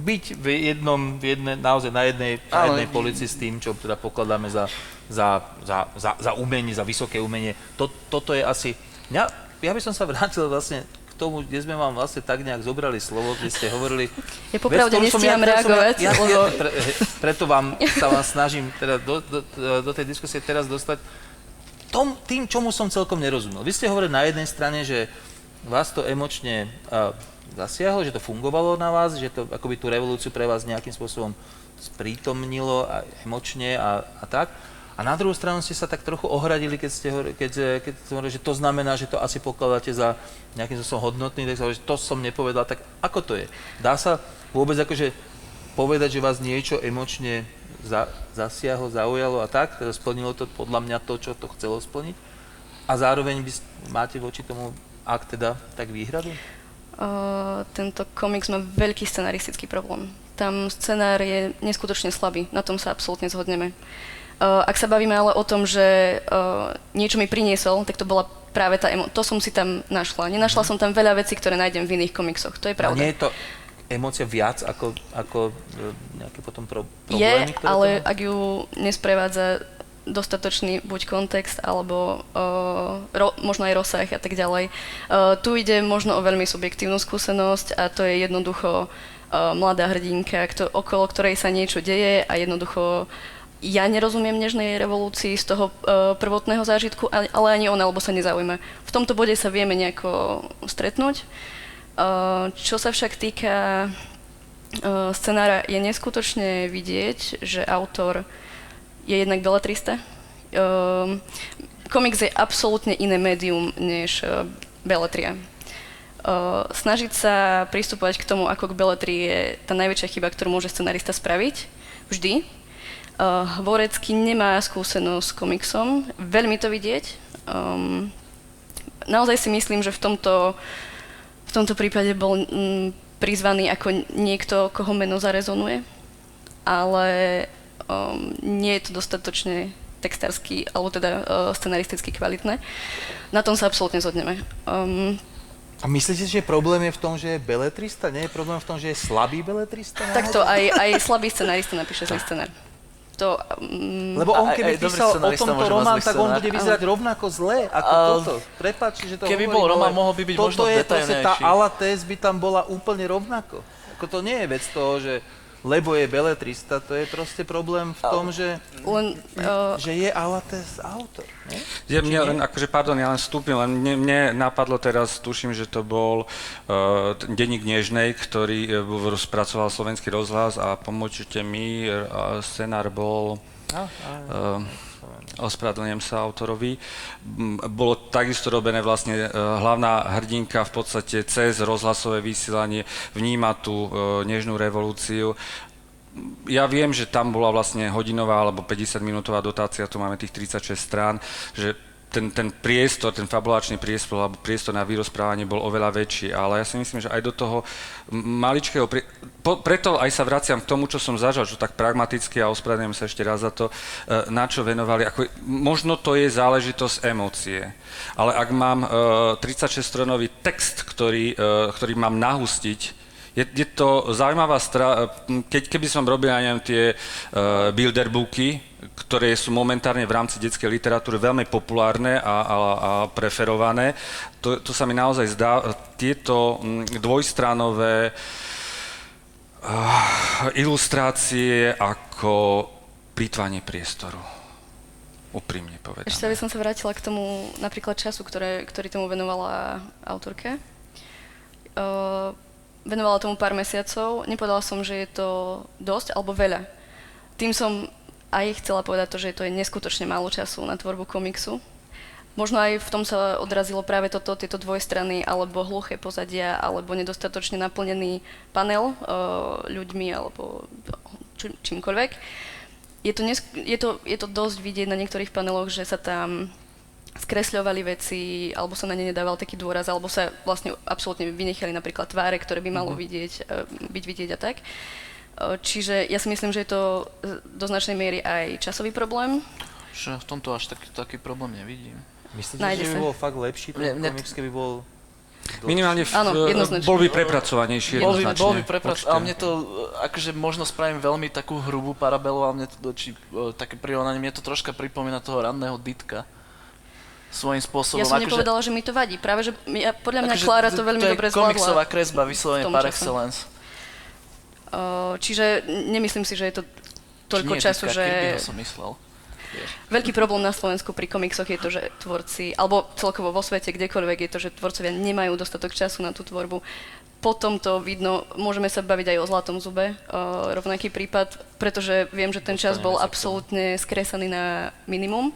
byť v jednom, v jedne, naozaj na jednej, na jednej polici s tým, čo teda pokladáme za, za, za, za, za umenie, za vysoké umenie. To, toto je asi... Ja, ja by som sa vrátil vlastne k tomu, kde sme vám vlastne tak nejak zobrali slovo, kde ste hovorili... Ja popravde nestíham reagovať, Ja, ja, ja, pre, preto vám sa vám snažím teda do, do, do tej diskusie teraz dostať tom, tým, čomu som celkom nerozumel. Vy ste hovorili na jednej strane, že vás to emočne uh, zasiahlo, že to fungovalo na vás, že to akoby tú revolúciu pre vás nejakým spôsobom sprítomnilo a emočne a, a tak. A na druhú stranu ste sa tak trochu ohradili, keď ste, hovorili- keď, eh, keď ste že to znamená, že to asi pokladáte za nejakým spôsobom hodnotný, tak sa že to som nepovedal. Tak ako to je? Dá sa vôbec akože povedať, že vás niečo emočne za, zasiahlo, zaujalo a tak, teda splnilo to podľa mňa to, čo to chcelo splniť? A zároveň by, máte voči tomu, ak teda, tak výhradu? Uh, tento komiks má veľký scenaristický problém. Tam scenár je neskutočne slabý, na tom sa absolútne zhodneme. Uh, ak sa bavíme ale o tom, že uh, niečo mi priniesol, tak to bola práve tá emo- to som si tam našla. Nenašla som tam veľa vecí, ktoré nájdem v iných komiksoch, to je A pravda. nie je to emócia viac ako, ako e, nejaké potom pro, Je, problémy, ktoré ale to ak ju nesprevádza dostatočný buď kontext, alebo uh, ro, možno aj rozsah a tak ďalej. Uh, tu ide možno o veľmi subjektívnu skúsenosť a to je jednoducho uh, mladá hrdinka, kto, okolo ktorej sa niečo deje a jednoducho ja nerozumiem nežnej revolúcii z toho uh, prvotného zážitku, ale ani ona, lebo sa nezaujíma. V tomto bode sa vieme nejako stretnúť. Uh, čo sa však týka uh, scenára, je neskutočne vidieť, že autor je jednak beletrista. Um, komiks je absolútne iné médium než uh, beletria. Uh, snažiť sa pristupovať k tomu, ako k beletrii je tá najväčšia chyba, ktorú môže scenarista spraviť. Vždy. Uh, Hvorecký nemá skúsenosť s komiksom. Veľmi to vidieť. Um, naozaj si myslím, že v tomto, v tomto prípade bol mm, prizvaný ako niekto, koho meno zarezonuje, ale um, nie je to dostatočne textársky, alebo teda uh, scenaristicky kvalitné. Na tom sa absolútne zhodneme. Um, A myslíte, že problém je v tom, že je beletrista? Nie je problém v tom, že je slabý beletrista? takto aj, aj slabý scenarista napíše zlý scenár. To, um, Lebo on keby aj dobrý písal o tomto román, tak on bude vyzerať rovnako zle ako A- toto. Prepač, že to Keby hovorím, bol román, mohol by byť toto možno je tá alatés by tam bola úplne rovnako. Ako to nie je vec toho, že lebo je beletrista, to je proste problém v tom, že, len, uh, že je alatés autor. Nie? Ja, mne len, akože, pardon, ja len vstúpim, len mne, mne napadlo teraz, tuším, že to bol uh, Denník Nežnej, ktorý uh, spracoval slovenský rozhlas a pomôžte mi, uh, scenár bol, a, uh, ospravedlňujem sa autorovi, bolo takisto robené vlastne, uh, hlavná hrdinka v podstate cez rozhlasové vysielanie vníma tú uh, nežnú revolúciu, ja viem, že tam bola vlastne hodinová alebo 50-minútová dotácia, tu máme tých 36 strán, že ten, ten priestor, ten fabulačný priestor alebo priestor na vyrozprávanie bol oveľa väčší, ale ja si myslím, že aj do toho maličkého... Pri... Po, preto aj sa vraciam k tomu, čo som zažal, čo tak pragmaticky a ospravedlňujem sa ešte raz za to, e, na čo venovali. Ako, možno to je záležitosť emócie, ale ak mám e, 36-stronový text, ktorý, e, ktorý mám nahustiť, je, je to zaujímavá strana, keď, keby som robil, ja neviem, tie uh, builderbooky, ktoré sú momentárne v rámci detskej literatúry veľmi populárne a, a, a preferované, to, to sa mi naozaj zdá, tieto mm, dvojstranové uh, ilustrácie ako plýtvanie priestoru. Úprimne povedané. ešte by som sa vrátila k tomu napríklad času, ktoré, ktorý tomu venovala autorke. Venovala tomu pár mesiacov. Nepovedala som, že je to dosť alebo veľa. Tým som aj chcela povedať to, že to je neskutočne málo času na tvorbu komiksu. Možno aj v tom sa odrazilo práve toto, tieto dvojstrany, alebo hluché pozadia, alebo nedostatočne naplnený panel uh, ľuďmi, alebo či, čímkoľvek. Je to, nesk- je, to, je to dosť vidieť na niektorých paneloch, že sa tam skresľovali veci, alebo sa na ne nedával taký dôraz, alebo sa vlastne absolútne vynechali napríklad tváre, ktoré by malo vidieť, e, byť vidieť a tak. E, Čiže ja si myslím, že je to e, do značnej miery aj časový problém. Že v tomto až taký, taký problém nevidím. Myslíte, Nájde že by sa. bol fakt lepší ten mne- komiks, keby bol Minimálne v, Áno, e, jednoznačne. bol by prepracovanejší Bol by, bol by preprac, ale mne to, akože možno spravím veľmi takú hrubú parabelu, ale mne to, či také prirovnanie, mne to troška pripomína toho ranného Ditka. Svojím spôsobom. Ja som akože- nepovedala, že mi to vadí. Práve, že ja, podľa mňa akože Klára to veľmi je dobre komiksová zvládla. kresba, vyslovene par čase. excellence. Čiže nemyslím si, že je to toľko nie, času, že... Som myslel. Veľký problém na Slovensku pri komiksoch je to, že tvorci, alebo celkovo vo svete, kdekoľvek je to, že tvorcovia nemajú dostatok času na tú tvorbu. Potom to vidno, môžeme sa baviť aj o Zlatom zube, uh, rovnaký prípad, pretože viem, že ten čas bol absolútne skresaný na minimum.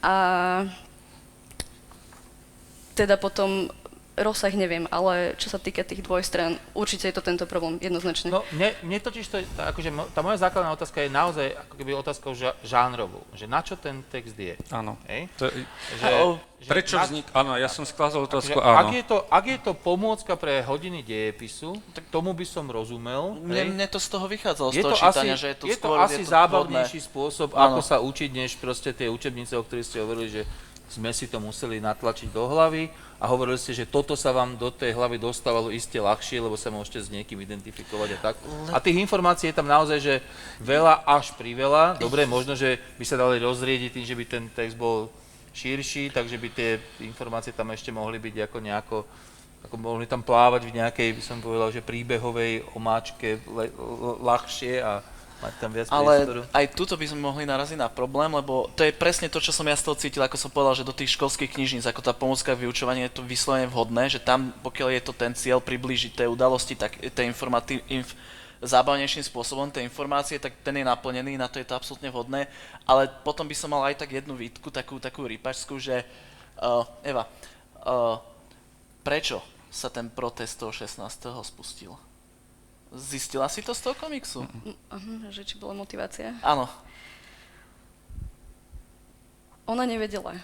A teda potom rozsah neviem, ale čo sa týka tých dvojstrán, určite je to tento problém, jednoznačne. No, mne, mne totiž to, je- tá, akože, tá moja základná otázka je naozaj ako keby otázkou ža- žánrovou, že na čo ten text je. Áno. Hej? To, je- Že, A o- že prečo na- vznik... Áno, ja som sklázal Akože, otázku, ak, áno. je to, ak je to pomôcka pre hodiny dejepisu, tak tomu by som rozumel. hej. Mne, mne to z toho vychádzalo, je z to toho asi, čítania, že je to je to skôr asi je to zábavnejší spôsob, Áno. ako sa učiť, než proste tie učebnice, o ktorých ste hovorili, že sme si to museli natlačiť do hlavy a hovorili ste, že toto sa vám do tej hlavy dostávalo iste ľahšie, lebo sa môžete s niekým identifikovať a tak. A tých informácií je tam naozaj, že veľa až priveľa. Dobre, možno, že by sa dali rozriediť tým, že by ten text bol širší, takže by tie informácie tam ešte mohli byť ako nejako ako mohli tam plávať v nejakej, by som povedal, že príbehovej omáčke le, ľahšie a mať tam viac priestoru. Ale aj tuto by sme mohli naraziť na problém, lebo to je presne to, čo som ja z toho cítil, ako som povedal, že do tých školských knižníc, ako tá pomocka k vyučovaniu je to vyslovene vhodné, že tam, pokiaľ je to ten cieľ priblížiť tej udalosti, tak tie informáty, inf, zábavnejším spôsobom tie informácie, tak ten je naplnený, na to je to absolútne vhodné, ale potom by som mal aj tak jednu výtku, takú, takú rypačskú, že uh, Eva, uh, prečo sa ten protest toho 16. spustil? Zistila si to z toho komiksu? Aha, že či bola motivácia? Áno. Ona nevedela.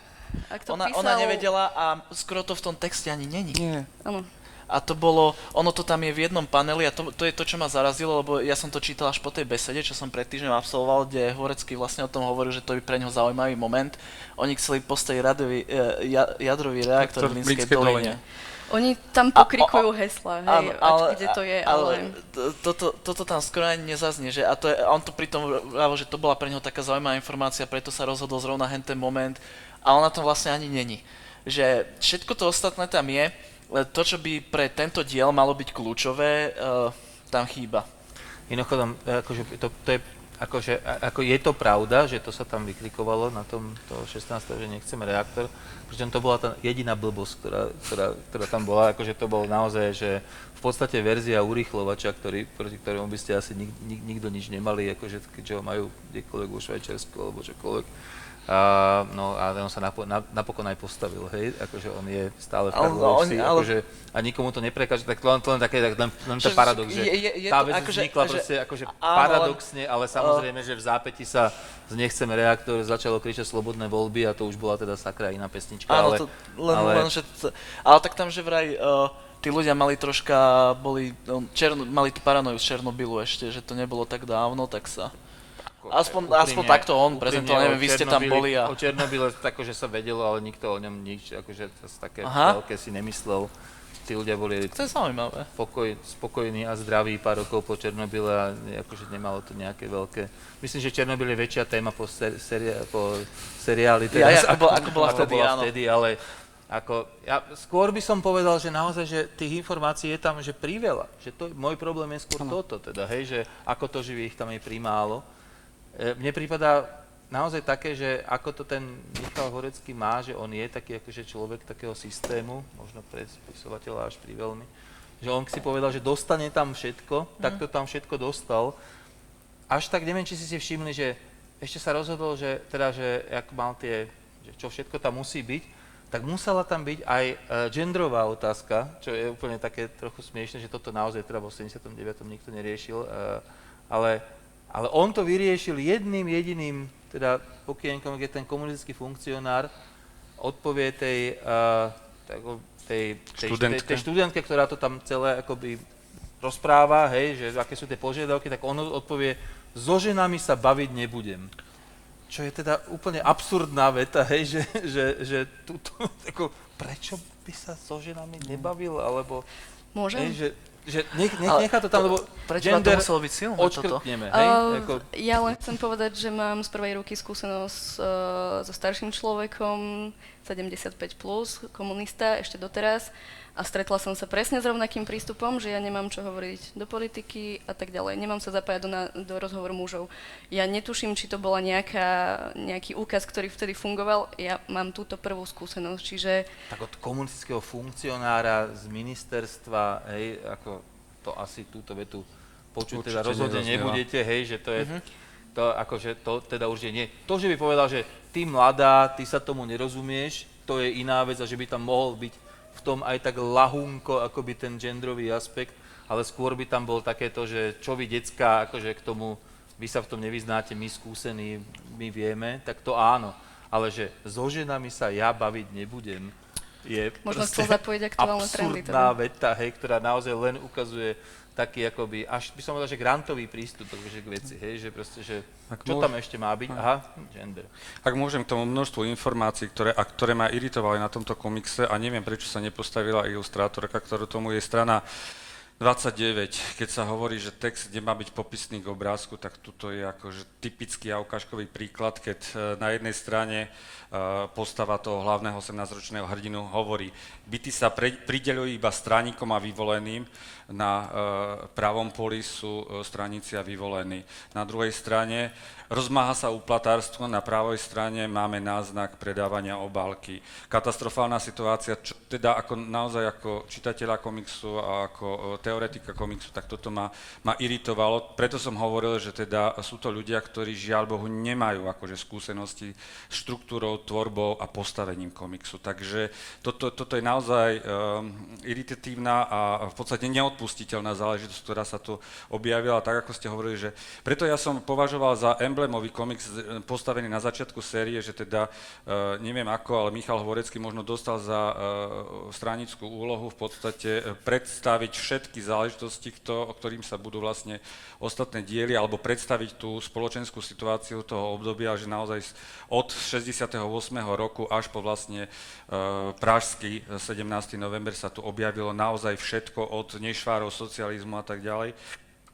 Ak to Ona, písal... ona nevedela a skoro to v tom texte ani není. Nie. Áno. A to bolo, ono to tam je v jednom paneli a to, to je to, čo ma zarazilo, lebo ja som to čítal až po tej besede, čo som pred týždňom absolvoval, kde Horecký vlastne o tom hovoril, že to je pre neho zaujímavý moment. Oni chceli postaviť radový, eh, ja, jadrový reaktor v Línskej Línskej doline. Oni tam A- pokrikujú hesla, hej, Áno, ale, kde to je, ale... to- toto, toto tam skoro ani nezaznie, že a, to je, on to pritom vravel, že to bola pre neho taká zaujímavá informácia, preto sa rozhodol zrovna hen ten moment a ona tam vlastne ani není. Že všetko to ostatné tam je, ale to, čo by pre tento diel malo byť kľúčové, uh, tam chýba. Mimochodom, akože to, to je, akože, ako je to pravda, že to sa tam vyklikovalo na tom toho 16. že nechceme reaktor, pričom to bola tá jediná blbosť, ktorá, ktorá, ktorá tam bola, akože to bol naozaj, že v podstate verzia urýchlovača, ktorý, proti ktorému by ste asi nik, nik, nikto nič nemali, akože keďže ho majú kdekoľvek vo Švajčiarsku alebo čokoľvek. A, no a on sa napo, na, napokon aj postavil, hej, akože on je stále v Vsi, ale- akože, a nikomu to neprekáže, tak len, len také, tak len, len to Že- paradox, že je- je- tá to vec akože- vznikla že- proste akože áno, paradoxne, ale samozrejme, že v zápäti sa z nechceme reaktor začalo kričať slobodné voľby a to už bola teda sakra iná pesnička, Áno, ale, to len, ale len že ale tak tam, že vraj uh, tí ľudia mali troška, boli, no, černo, mali tú paranoju z Černobylu ešte, že to nebolo tak dávno, tak sa... Aspoň, úprimne- aspoň takto on prezentoval, neviem, vy ste tam boli a... O Černobyle tako, že sa vedelo, ale nikto o ňom nič, akože také Aha. veľké si nemyslel. Tí ľudia boli To je zaujímavé. pokoj, spokojní a zdraví pár rokov po Černobyle a akože nemalo to nejaké veľké... Myslím, že Černobyl je väčšia téma po, ser, seria, po seriáli Ja, teraz, ako bola- ako bola ako vtedy, bola vtedy, ale ako, ja, skôr by som povedal, že naozaj, že tých informácií je tam že priveľa. Že to, môj problém je skôr toto, teda, hej, že ako to, že ich tam je primálo. E, mne prípada naozaj také, že ako to ten Michal Horecký má, že on je taký akože človek takého systému, možno pre spisovateľa až pri veľmi, že on si povedal, že dostane tam všetko, tak to tam všetko dostal. Až tak neviem, či si si všimli, že ešte sa rozhodol, že teda, že jak mal tie, že čo všetko tam musí byť, tak musela tam byť aj uh, genderová otázka, čo je úplne také trochu smiešne, že toto naozaj teda v 89. nikto neriešil, uh, ale, ale on to vyriešil jedným jediným teda pokienkom, kde ten komunistický funkcionár odpovie tej, uh, tej, tej, Študentke. tej, tej študentke, ktorá to tam celé akoby rozpráva, hej, že aké sú tie požiadavky, tak on odpovie, so ženami sa baviť nebudem. čo je teda úplne absurdná veta, hej, že, že, že túto, [LAUGHS] ako, prečo by sa so ženami nebavil, alebo, Môžem? hej, že, že nech, nech, nechá to tam, lebo Pre teba to muselo byť silné toto. hej, Uh, ako, Ja len chcem povedať, že mám z prvej ruky skúsenosť uh, so starším človekom, 75+, plus, komunista ešte doteraz a stretla som sa presne s rovnakým prístupom, že ja nemám čo hovoriť do politiky a tak ďalej. Nemám sa zapájať do, na, do rozhovoru mužov. Ja netuším, či to bola nejaká, nejaký úkaz, ktorý vtedy fungoval. Ja mám túto prvú skúsenosť, čiže tak od komunistického funkcionára z ministerstva, hej, ako to asi túto vetu počuť teda rozhodne nebudete, hej, že to je, to akože to teda určite nie. To, že by povedal, že ty mladá, ty sa tomu nerozumieš, to je iná vec a že by tam mohol byť tom aj tak lahunko, akoby ten genderový aspekt, ale skôr by tam bol takéto, že čo vy decka, akože k tomu, vy sa v tom nevyznáte, my skúsení, my vieme, tak to áno. Ale že so ženami sa ja baviť nebudem, je Možno chcel zapojiť aktuálne trendy absurdná teda. veta, hej, ktorá naozaj len ukazuje taký akoby, až by som povedal, že grantový prístup akože k veci, hej, že proste, že Ak čo môž- tam ešte má byť? Aha, gender. Ak môžem k tomu množstvu informácií, ktoré, a ktoré ma iritovali na tomto komikse a neviem, prečo sa nepostavila ilustrátorka, ktorú tomu je strana 29, keď sa hovorí, že text nemá byť popisný k obrázku, tak tuto je akože typický a ukážkový príklad, keď e, na jednej strane e, postava toho hlavného 18-ročného hrdinu hovorí, byty sa prideľujú iba straníkom a vyvoleným, na e, pravom poli sú e, straníci a vyvolení. Na druhej strane rozmáha sa uplatárstvo, na pravej strane máme náznak predávania obálky. Katastrofálna situácia, čo teda ako naozaj ako čitateľa komiksu a ako e, teoretika komiksu, tak toto ma, ma iritovalo. Preto som hovoril, že teda sú to ľudia, ktorí žiaľ Bohu nemajú akože skúsenosti s štruktúrou, tvorbou a postavením komiksu. Takže toto, toto je naozaj um, iritatívna a v podstate neodpustiteľná záležitosť, ktorá sa tu objavila, tak ako ste hovorili, že preto ja som považoval za emblemový komiks e, postavený na začiatku série, že teda uh, neviem ako, ale Michal Hvorecký možno dostal za uh, stranickú úlohu v podstate predstaviť všetky záležitosti, kto, o ktorým sa budú vlastne ostatné diely, alebo predstaviť tú spoločenskú situáciu toho obdobia, že naozaj od 68. roku až po vlastne uh, pražský 17. november sa tu objavilo naozaj všetko od nešvárov socializmu a tak ďalej.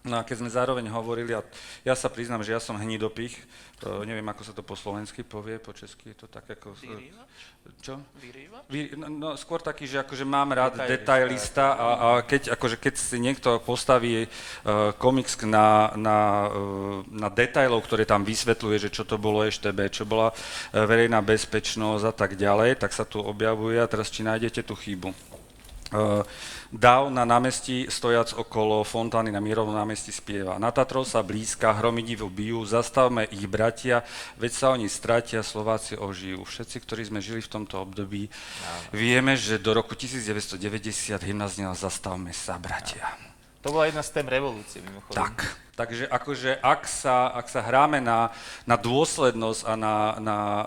No a keď sme zároveň hovorili, a ja sa priznám, že ja som hnidopich, to neviem, ako sa to po slovensky povie, po česky je to tak ako... Čo? Vyrývač? Vy, no, no, skôr taký, že akože mám rád Detailista, detailista a, a keď, akože keď si niekto postaví uh, komiks na, na, uh, na detailoch, ktoré tam vysvetľuje, že čo to bolo EŠTB, čo bola uh, verejná bezpečnosť a tak ďalej, tak sa tu objavuje a teraz či nájdete tú chybu. Uh, Dav na námestí, stojac okolo fontány na Mierovom námestí spieva. Na Tatrov sa blízka, hromy divu bijú, zastavme ich bratia, veď sa oni stratia, Slováci ožijú. Všetci, ktorí sme žili v tomto období, vieme, že do roku 1990 hymna znela Zastavme sa, bratia. To bola jedna z tém revolúcie, mimochodom. Tak. Takže akože ak sa, ak sa hráme na, na dôslednosť a na, na uh,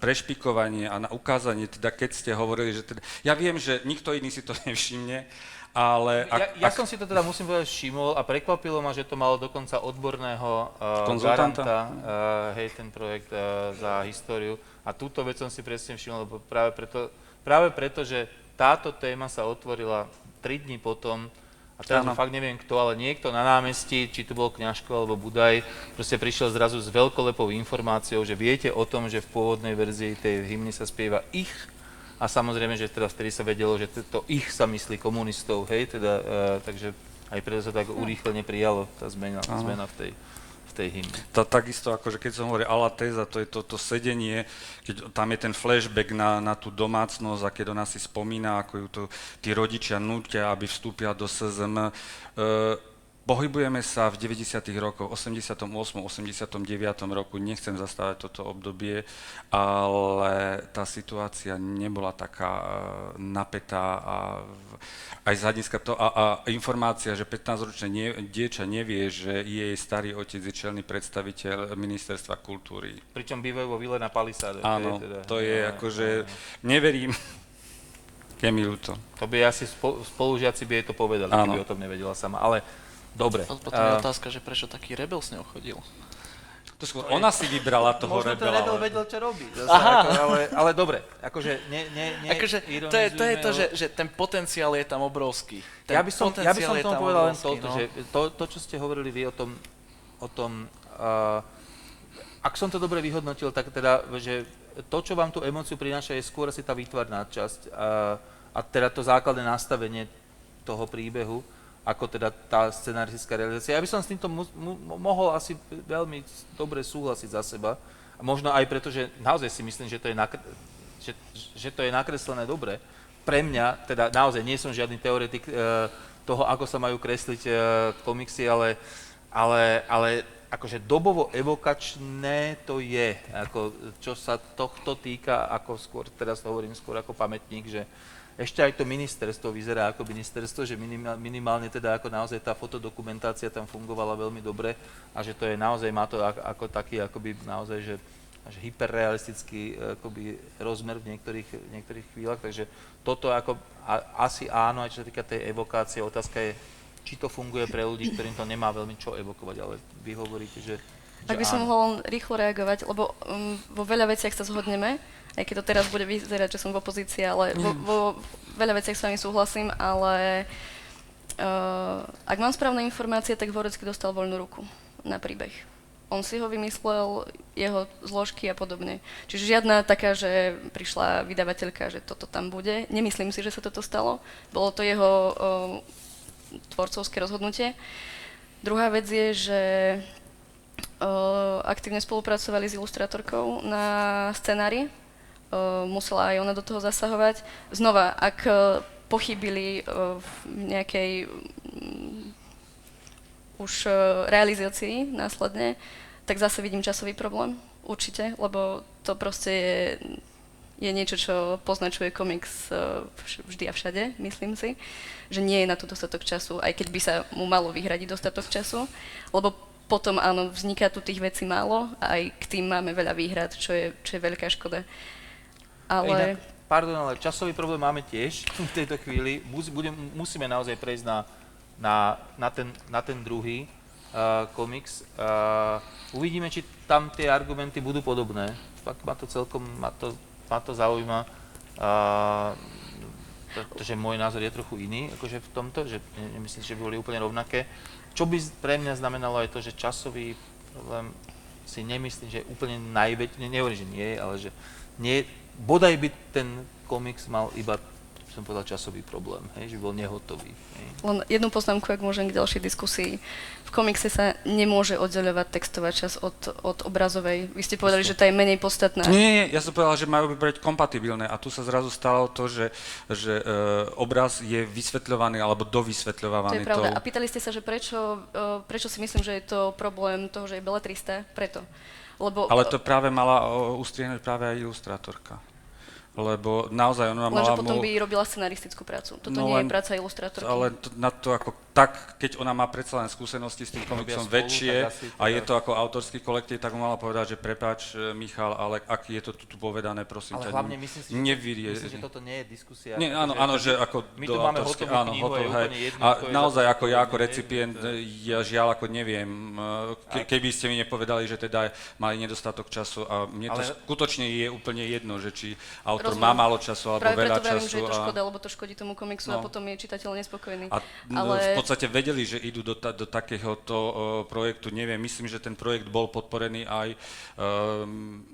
prešpikovanie a na ukázanie, teda keď ste hovorili, že teda, ja viem, že nikto iný si to [LAUGHS] nevšimne, ale ak, Ja, ja ak, som si to teda, musím povedať, všimol a prekvapilo ma, že to malo dokonca odborného uh, Konzultanta? garanta, uh, hej, ten projekt uh, za históriu. A túto vec som si presne všimol, lebo práve preto, práve preto, že táto téma sa otvorila 3 dní potom, a teraz fakt neviem kto, ale niekto na námestí, či to bol Kňažko alebo Budaj, proste prišiel zrazu s veľkolepou informáciou, že viete o tom, že v pôvodnej verzii tej hymny sa spieva ich? A samozrejme, že teda vtedy sa vedelo, že to ich sa myslí komunistov, hej, teda, uh, takže aj preto sa tak urýchlene prijalo tá zmena, zmena v tej, tej hymne. tá, takisto akože keď som hovoril ala téza, to je to, to sedenie, keď tam je ten flashback na, na tú domácnosť a keď ona si spomína, ako ju to tí rodičia nutia, aby vstúpila do SZM. E, Pohybujeme sa v 90. rokoch, 88. 89. roku, nechcem zastávať toto obdobie, ale tá situácia nebola taká e, napätá a aj z hľadiska to, a, a informácia, že 15-ročné nie, dieča nevie, že jej starý otec je čelný predstaviteľ ministerstva kultúry. Pričom bývajú vo vile na Palisáde. Áno, teda, to je no, akože, no, no. neverím, je mi ľúto. To by asi spo, spolužiaci by jej to povedali, Áno. keby o tom nevedela sama. Ale dobre. Potom je a- otázka, že prečo taký rebel s ňou chodil. To To skôr ona si vybrala toho Možno rebela. Rebel ale- vedel, čo robí. Zase, Aha. Ako, ale, ale dobre, akože ne, ne, ne Akože to je, to je to, že, že ten potenciál je tam obrovský. Ten ja by som, ja by som potenciál je tomu tam povedal len obrovský, toľko, no. že to, to, čo ste hovorili vy o tom, o tom uh, ak som to dobre vyhodnotil, tak teda, že to, čo vám tú emóciu prináša, je skôr asi tá výtvarná časť a, a teda to základné nastavenie toho príbehu, ako teda tá scenaristická realizácia. Ja by som s týmto mu, mohol asi veľmi dobre súhlasiť za seba. Možno aj preto, že naozaj si myslím, že to je, nakre, že, že to je nakreslené dobre. Pre mňa, teda naozaj nie som žiadny teoretik e, toho, ako sa majú kresliť e, komiksy, ale, ale, ale akože dobovo evokačné to je, ako, čo sa tohto týka, ako skôr, teraz hovorím skôr ako pamätník, že ešte aj to ministerstvo vyzerá ako ministerstvo, že minimál, minimálne teda ako naozaj tá fotodokumentácia tam fungovala veľmi dobre a že to je naozaj, má to ako, taký akoby naozaj, že až hyperrealistický akoby rozmer v niektorých, v niektorých chvíľach, takže toto ako a, asi áno, aj čo sa týka tej evokácie, otázka je, či to funguje pre ľudí, ktorým to nemá veľmi čo evokovať, ale vy hovoríte, že, že Ak by som áno. mohla len rýchlo reagovať, lebo um, vo veľa veciach sa zhodneme, aj keď to teraz bude vyzerať, že som v opozícii, ale vo, vo veľa veciach s vami súhlasím, ale uh, ak mám správne informácie, tak Vorecký dostal voľnú ruku na príbeh. On si ho vymyslel, jeho zložky a podobne. Čiže žiadna taká, že prišla vydavateľka, že toto tam bude. Nemyslím si, že sa toto stalo. Bolo to jeho uh, tvorcovské rozhodnutie. Druhá vec je, že uh, aktívne spolupracovali s ilustrátorkou na scenári. Uh, musela aj ona do toho zasahovať. Znova, ak uh, pochybili uh, v nejakej um, už realizácii následne, tak zase vidím časový problém. Určite, lebo to proste je, je niečo, čo poznačuje komiks vždy a všade, myslím si, že nie je na to dostatok času, aj keď by sa mu malo vyhradiť dostatok času, lebo potom áno, vzniká tu tých vecí málo a aj k tým máme veľa výhrad, čo je, čo je veľká škoda. Ale Inak, pardon, ale časový problém máme tiež [LAUGHS] v tejto chvíli. Budem, musíme naozaj prejsť na, na, na, ten, na ten druhý uh, komiks. Uh, uvidíme, či tam tie argumenty budú podobné. Fakt ma to celkom, ma to, ma to zaujíma. Uh, môj názor je trochu iný, akože v tomto, že ne- nemyslím, že by boli úplne rovnaké. Čo by pre mňa znamenalo aj to, že časový problém si nemyslím, že je úplne najväčší, ne, nehovorím, že nie ale že nie, bodaj by ten komiks mal iba, som povedal, časový problém, hej, že bol nehotový. Hej. len jednu poznámku, ak môžem k ďalšej diskusii. V komikse sa nemôže oddeľovať textová časť od, od obrazovej. Vy ste povedali, že tá je menej podstatná. Nie, nie, ja som povedal, že majú byť kompatibilné a tu sa zrazu stalo to, že, že e, obraz je vysvetľovaný alebo To dovysvetľovaný. je pravda. tou- A pýtali ste sa, že prečo, uh, prečo si myslím, že je to problém toho, že je beletrista? Preto. Lebo, Ale to práve mala ustriehnúť práve aj ilustrátorka. Lebo naozaj ona Lenže mala potom mu... by robila scenaristickú prácu. Toto No nie len- je práca ilustrátorky. Ale to, na to ako tak, keď ona má predsa len skúsenosti s tým komiksom spolu, väčšie a je to ako autorský kolektív, tak mu mala povedať, že prepáč, e, Michal, ale ak je to tu, tu povedané, prosím Ale ťa, hlavne myslím si, že, nevyrie. myslím, že toto nie je diskusia. Nie, áno, áno, že ako My do tu máme autorskej- hotovú áno, knihu, hej. jedno, A je naozaj ako ja ako recipient, hej. ja žiaľ ako neviem, e, ke, keby ste mi nepovedali, že teda mali nedostatok času a mne to skutočne je úplne jedno, že či autor Rozumiem. má málo času alebo Práve veľa preto času. že je to a- škoda, lebo to škodí tomu komiksu a No. potom je čitateľ nespokojný. A Ale- v podstate vedeli, že idú do, ta, do takéhoto uh, projektu. Neviem, myslím, že ten projekt bol podporený aj um,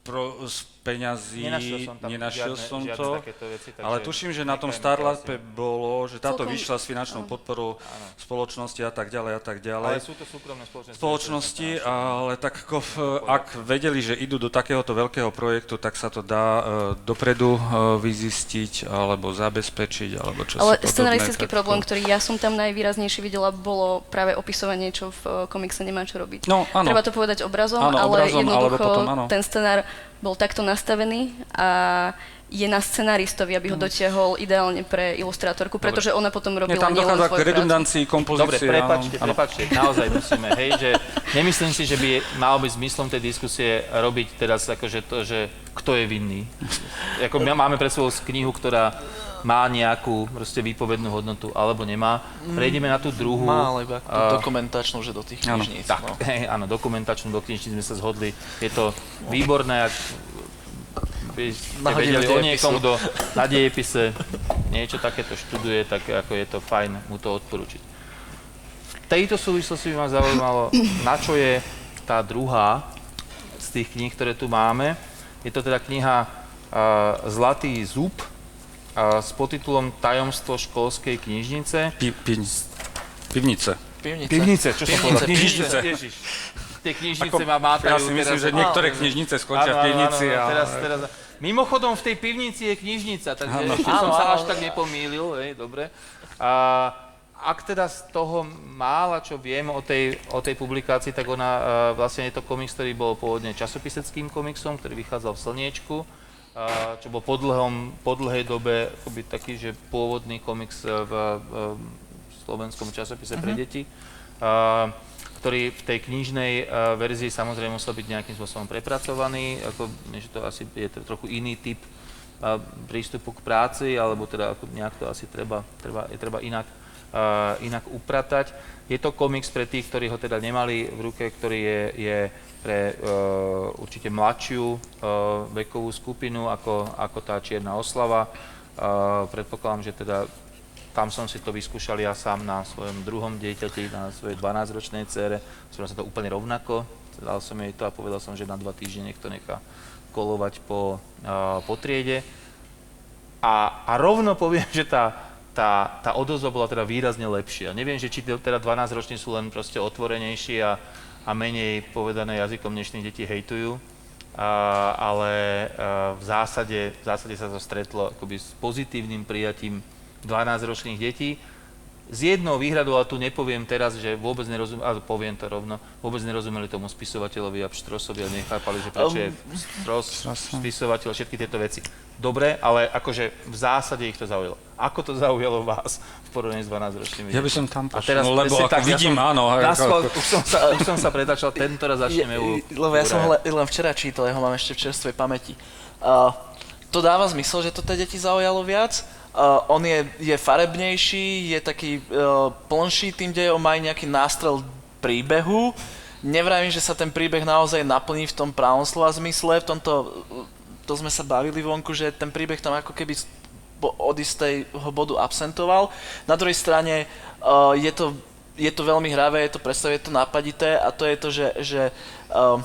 pro, z peňazí. Nenašiel som tam nenašiel žiadne, som žiadne to. takéto veci, takže Ale tuším, že na tom Starlape bolo, že táto Celkom- vyšla s finančnou podporou spoločnosti a tak ďalej a tak ďalej Ale sú to súkromné spoločnosti. spoločnosti, ale tak ako v, ak vedeli, že idú do takéhoto veľkého projektu, tak sa to dá uh, dopredu uh, vyzistiť alebo zabezpečiť, alebo čo Ale scenaristický tak problém, to- ktorý ja som tam najvýraznejšie videla, bolo práve opisovanie, čo v e, komikse nemá čo robiť. No, áno. Treba to povedať obrazom, Áno, ale obrazom, alebo jednoducho potom áno. ten scenár bol takto nastavený a je na scenaristovi, aby ho dotiahol ideálne pre ilustrátorku, pretože ona potom Nie, robila tam nielen dochádza svoju k redundancii Dobre, kompozície. prepačte, áno, áno. prepačte, naozaj musíme, hej, že nemyslím si, že by malo byť zmyslom tej diskusie robiť teraz akože to, že kto je vinný. Ako my máme pred sebou knihu, ktorá má nejakú proste výpovednú hodnotu alebo nemá. Prejdeme na tú druhú. Má, ale iba tú a- dokumentačnú, že do tých Áno, knižníc. tak, no. hej, áno, dokumentačnú do knižnic sme sa zhodli. Je to výborné, ak by ste vedeli o niekom, kto na dejepise niečo takéto študuje, tak ako je to fajn mu to odporučiť. V tejto súvislosti by ma zaujímalo, na čo je tá druhá z tých kníh, ktoré tu máme. Je to teda kniha uh, Zlatý zub uh, s podtitulom Tajomstvo školskej knižnice. Pi, pi, pivnice. Pivnice. Pivnice, čo som Pivnice, povedal? pivnice. Ježiš. Tie knižnice ma mátajú. Ja si myslím, teraz- že niektoré Áno, knižnice skončia v áno, pivnici. áno, a... teraz, teraz, mimochodom, v tej pivnici je knižnica, takže Áno. ešte som sa až tak nepomýlil, hej, dobre. A, ak teda z toho mála, čo viem o tej, o tej publikácii, tak ona uh, vlastne je to komiks, ktorý bol pôvodne časopiseckým komiksom, ktorý vychádzal v Slniečku, uh, čo bol po, dlhom, po dlhej dobe akoby taký, že pôvodný komiks uh, v, v slovenskom časopise pre deti. Uh, ktorý v tej knižnej uh, verzii samozrejme musel byť nejakým spôsobom prepracovaný, ako, že to asi je trochu iný typ uh, prístupu k práci, alebo teda ako nejak to asi treba, treba, je treba inak, uh, inak upratať. Je to komiks pre tých, ktorí ho teda nemali v ruke, ktorý je, je pre uh, určite mladšiu uh, vekovú skupinu ako, ako tá Čierna oslava. Predpokladám, že teda tam som si to vyskúšal ja sám na svojom druhom dieťati, na svojej 12-ročnej cére. Som to úplne rovnako. Dal som jej to a povedal som, že na dva týždne to nechá kolovať po, uh, po triede. A, a rovno poviem, že tá, tá, tá odozva bola teda výrazne lepšia. Neviem, že či teda 12-roční sú len proste otvorenejší a, a menej povedané jazykom dnešných detí hejtujú. A, ale a, v, zásade, v zásade sa to stretlo akoby s pozitívnym prijatím 12-ročných detí. S jednou výhradou, ale tu nepoviem teraz, že vôbec nerozumeli, ale poviem to rovno, vôbec nerozumeli tomu spisovateľovi a Pštrosovi a nechápali, že prečo je Pštros, spisovateľ, všetky tieto veci. Dobre, ale akože v zásade ich to zaujalo. Ako to zaujalo vás v porovnaní s 12-ročnými Ja by som tam A teraz pošiel, lebo ako tak, ja vidím, som áno. na ako- schvál- už, som sa, už som sa pretačal, tento raz začneme u... Je- Lebo ja u som ho Raja. le- len včera čítal, ja ho mám ešte v čerstvej pamäti. Uh, to dáva zmysel, že to tie deti zaujalo viac. Uh, on je, je farebnejší, je taký uh, plnší tým dejom, má nejaký nástrel príbehu. Nevravím, že sa ten príbeh naozaj naplní v tom pravom slova zmysle, v tomto, to sme sa bavili vonku, že ten príbeh tam ako keby od istého bodu absentoval. Na druhej strane uh, je, to, je to veľmi hravé, je to predstavuje, je to nápadité a to je to, že, že uh,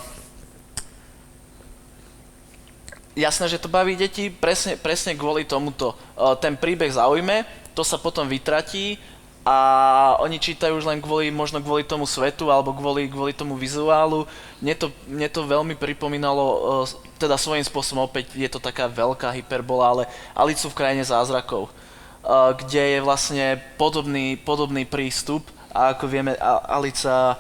jasné, že to baví deti presne, presne kvôli tomuto. Uh, ten príbeh zaujme, to sa potom vytratí a oni čítajú už len kvôli, možno kvôli tomu svetu alebo kvôli, kvôli tomu vizuálu. Mne to, mne to veľmi pripomínalo, uh, teda svojím spôsobom opäť je to taká veľká hyperbola, ale Alicu v krajine zázrakov, uh, kde je vlastne podobný, podobný prístup a ako vieme, Alica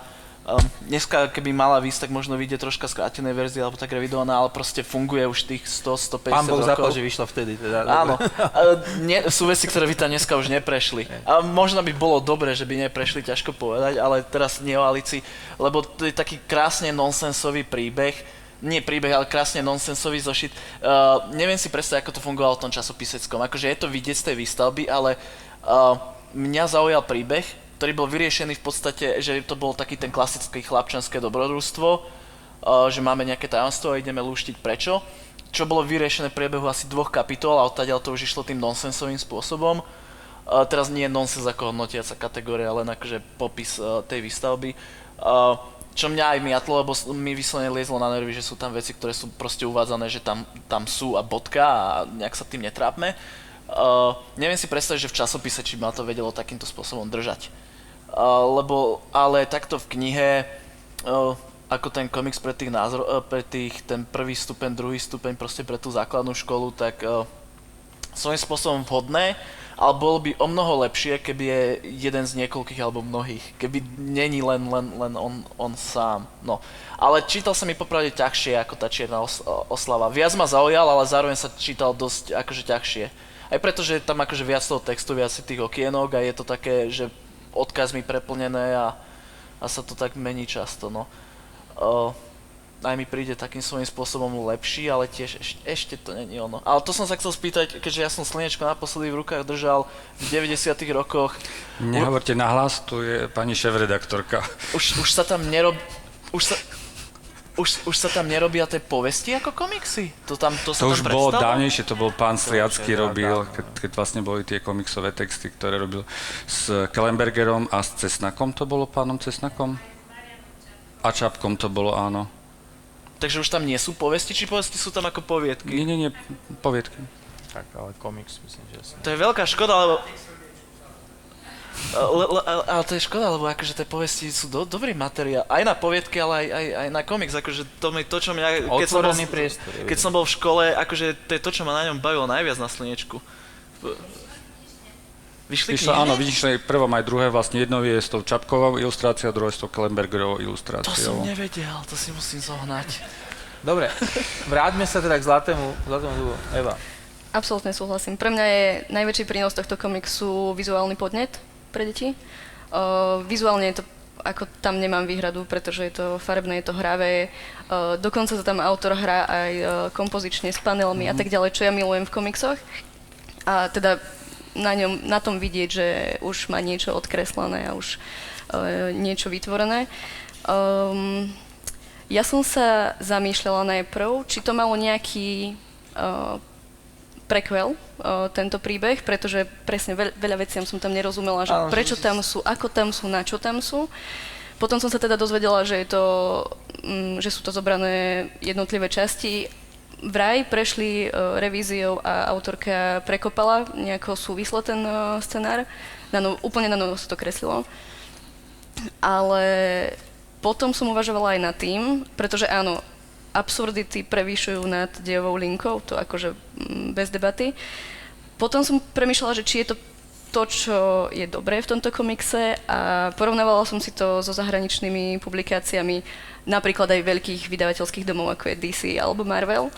Um, dneska, keby mala výsť, tak možno vyjde troška skrátenej verzie, alebo tak revidovaná, ale proste funguje už tých 100-150 Pán Boh rokov. zaplať, že vyšla vtedy. Teda, Áno, A nie, sú veci, ktoré by tam dneska už neprešli. A možno by bolo dobre, že by neprešli, ťažko povedať, ale teraz nie o Alici, lebo to je taký krásne nonsensový príbeh, nie príbeh, ale krásne nonsensový zošit. Uh, neviem si predstaviť, ako to fungovalo v tom časopiseckom. Akože je to vidieť z tej výstavby, ale uh, mňa zaujal príbeh, ktorý bol vyriešený v podstate, že to bol taký ten klasický chlapčanské dobrodružstvo, uh, že máme nejaké tajomstvo a ideme lúštiť prečo. Čo bolo vyriešené v priebehu asi dvoch kapitol a odtiaľ to už išlo tým nonsensovým spôsobom. Uh, teraz nie je nonsens ako hodnotiaca kategória, len akože popis uh, tej výstavby. Čo mňa aj miatlo, lebo mi vyslovene liezlo na nervy, že sú tam veci, ktoré sú proste uvádzané, že tam, tam sú a bodka a nejak sa tým netrápme. Uh, neviem si predstaviť, že v časopise, či ma to vedelo takýmto spôsobom držať. Lebo, ale takto v knihe, ako ten komiks pre tých názor, uh, pre tých, ten prvý stupeň, druhý stupeň, proste pre tú základnú školu, tak uh, svojím spôsobom vhodné, ale bolo by o mnoho lepšie, keby je jeden z niekoľkých alebo mnohých, keby není len, len, len on, on sám. No. Ale čítal sa mi popravde ťažšie ako tá čierna os- oslava. Viac ma zaujal, ale zároveň sa čítal dosť akože ťažšie. Aj preto, že je tam akože viac toho textu, viac tých okienok a je to také, že odkazmi preplnené a, a sa to tak mení často, no. Uh, aj mi príde takým svojím spôsobom lepší, ale tiež ešte, ešte to není ono. Ale to som sa chcel spýtať, keďže ja som slnečko naposledy v rukách držal v 90 rokoch. Nehovorte nahlas, tu je pani šéf-redaktorka. Už, už sa tam nerob... Už sa... Už, už sa tam nerobia tie povesti ako komiksy? To, tam, to, sa To tam už bolo prestalo? dávnejšie, to bol pán Striacký je robil, dávno. keď, keď vlastne boli tie komiksové texty, ktoré robil s Kellenbergerom a s Cesnakom, to bolo pánom Cesnakom? A Čapkom to bolo, áno. Takže už tam nie sú povesti, či povesti sú tam ako poviedky? Nie, nie, nie, poviedky. Tak, ale komiks, myslím, že asi. To je veľká škoda, lebo... Le, le, ale- to je škoda, lebo akože tie povesti sú do, dobrý materiál. Aj na poviedky, ale aj, aj, aj na komiks. Akože to, mi, to čo mňa... Keď som, bol, priestor. keď som bol v škole, akože to je to, čo ma na ňom bavilo najviac na slnečku. Vyšli knihy? áno, vidíš, že prvom aj druhé, vlastne jedno je s tou Čapkovou ilustráciou, druhé s tou Kellenbergerovou To som ilustráciou. nevedel, to si musím zohnať. Dobre, vráťme sa teda k zlatému, zlatému dubu. Eva. Absolútne súhlasím. Pre mňa je najväčší prínos tohto komiksu vizuálny podnet pre deti. Uh, vizuálne je to ako tam nemám výhradu, pretože je to farebné, je to hravé. Uh, dokonca sa tam autor hrá aj uh, kompozične s panelmi mm. a tak ďalej, čo ja milujem v komiksoch. A teda na, ňom, na tom vidieť, že už má niečo odkreslené a už uh, niečo vytvorené. Um, ja som sa zamýšľala najprv, či to malo nejaký uh, prequel, uh, tento príbeh, pretože presne veľ, veľa veciam som tam nerozumela, že Áno, prečo tam sú, ako tam sú, na čo tam sú. Potom som sa teda dozvedela, že, je to, mm, že sú to zobrané jednotlivé časti. Vraj prešli uh, revíziou a autorka prekopala nejako súvisle ten uh, scenár. Na no, úplne na novo sa to kreslilo. Ale potom som uvažovala aj nad tým, pretože áno, absurdity prevýšujú nad dejovou linkou, to akože mm, bez debaty. Potom som premýšľala, že či je to to, čo je dobré v tomto komikse a porovnávala som si to so zahraničnými publikáciami napríklad aj veľkých vydavateľských domov, ako je DC alebo Marvel.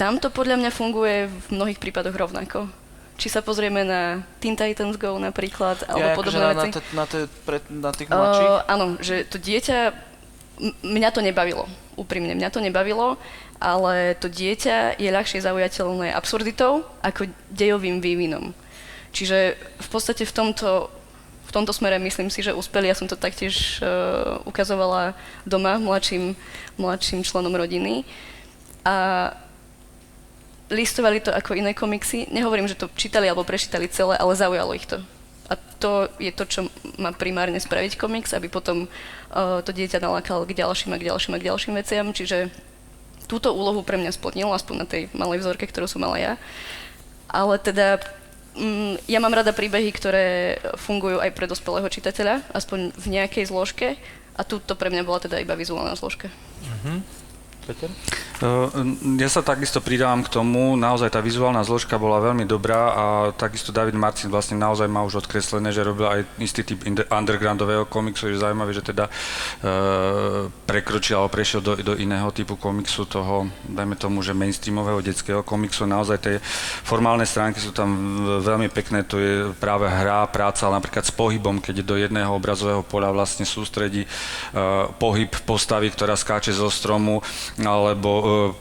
Tam to podľa mňa funguje v mnohých prípadoch rovnako. Či sa pozrieme na Teen Titans Go napríklad, alebo Ja, akože podobné na, na, veci. te, na, te, pre, na tých mladších? Uh, áno, že to dieťa, m- mňa to nebavilo, úprimne, mňa to nebavilo, ale to dieťa je ľahšie zaujateľné absurditou ako dejovým vývinom. Čiže v podstate v tomto, v tomto smere myslím si, že uspeli. Ja som to taktiež uh, ukazovala doma mladším, mladším členom rodiny. A listovali to ako iné komiksy. Nehovorím, že to čítali alebo prečítali celé, ale zaujalo ich to. A to je to, čo má primárne spraviť komiks, aby potom uh, to dieťa nalákalo k ďalším a k ďalším a k ďalším veciam. Čiže túto úlohu pre mňa splnil, aspoň na tej malej vzorke, ktorú som mala ja. Ale teda mm, ja mám rada príbehy, ktoré fungujú aj pre dospelého čitateľa, aspoň v nejakej zložke. A tu to pre mňa bola teda iba vizuálna zložka. Peter? Uh, Ja sa takisto pridávam k tomu, naozaj tá vizuálna zložka bola veľmi dobrá a takisto David Marcin vlastne naozaj má už odkreslené, že robil aj istý typ undergroundového komiksu, je zaujímavé, že teda uh, prekročil alebo prešiel do, do iného typu komiksu, toho, dajme tomu, že mainstreamového detského komiksu, naozaj tie formálne stránky sú tam veľmi pekné, to je práve hra, práca, ale napríklad s pohybom, keď do jedného obrazového poľa vlastne sústredí uh, pohyb postavy, ktorá skáče zo stromu, alebo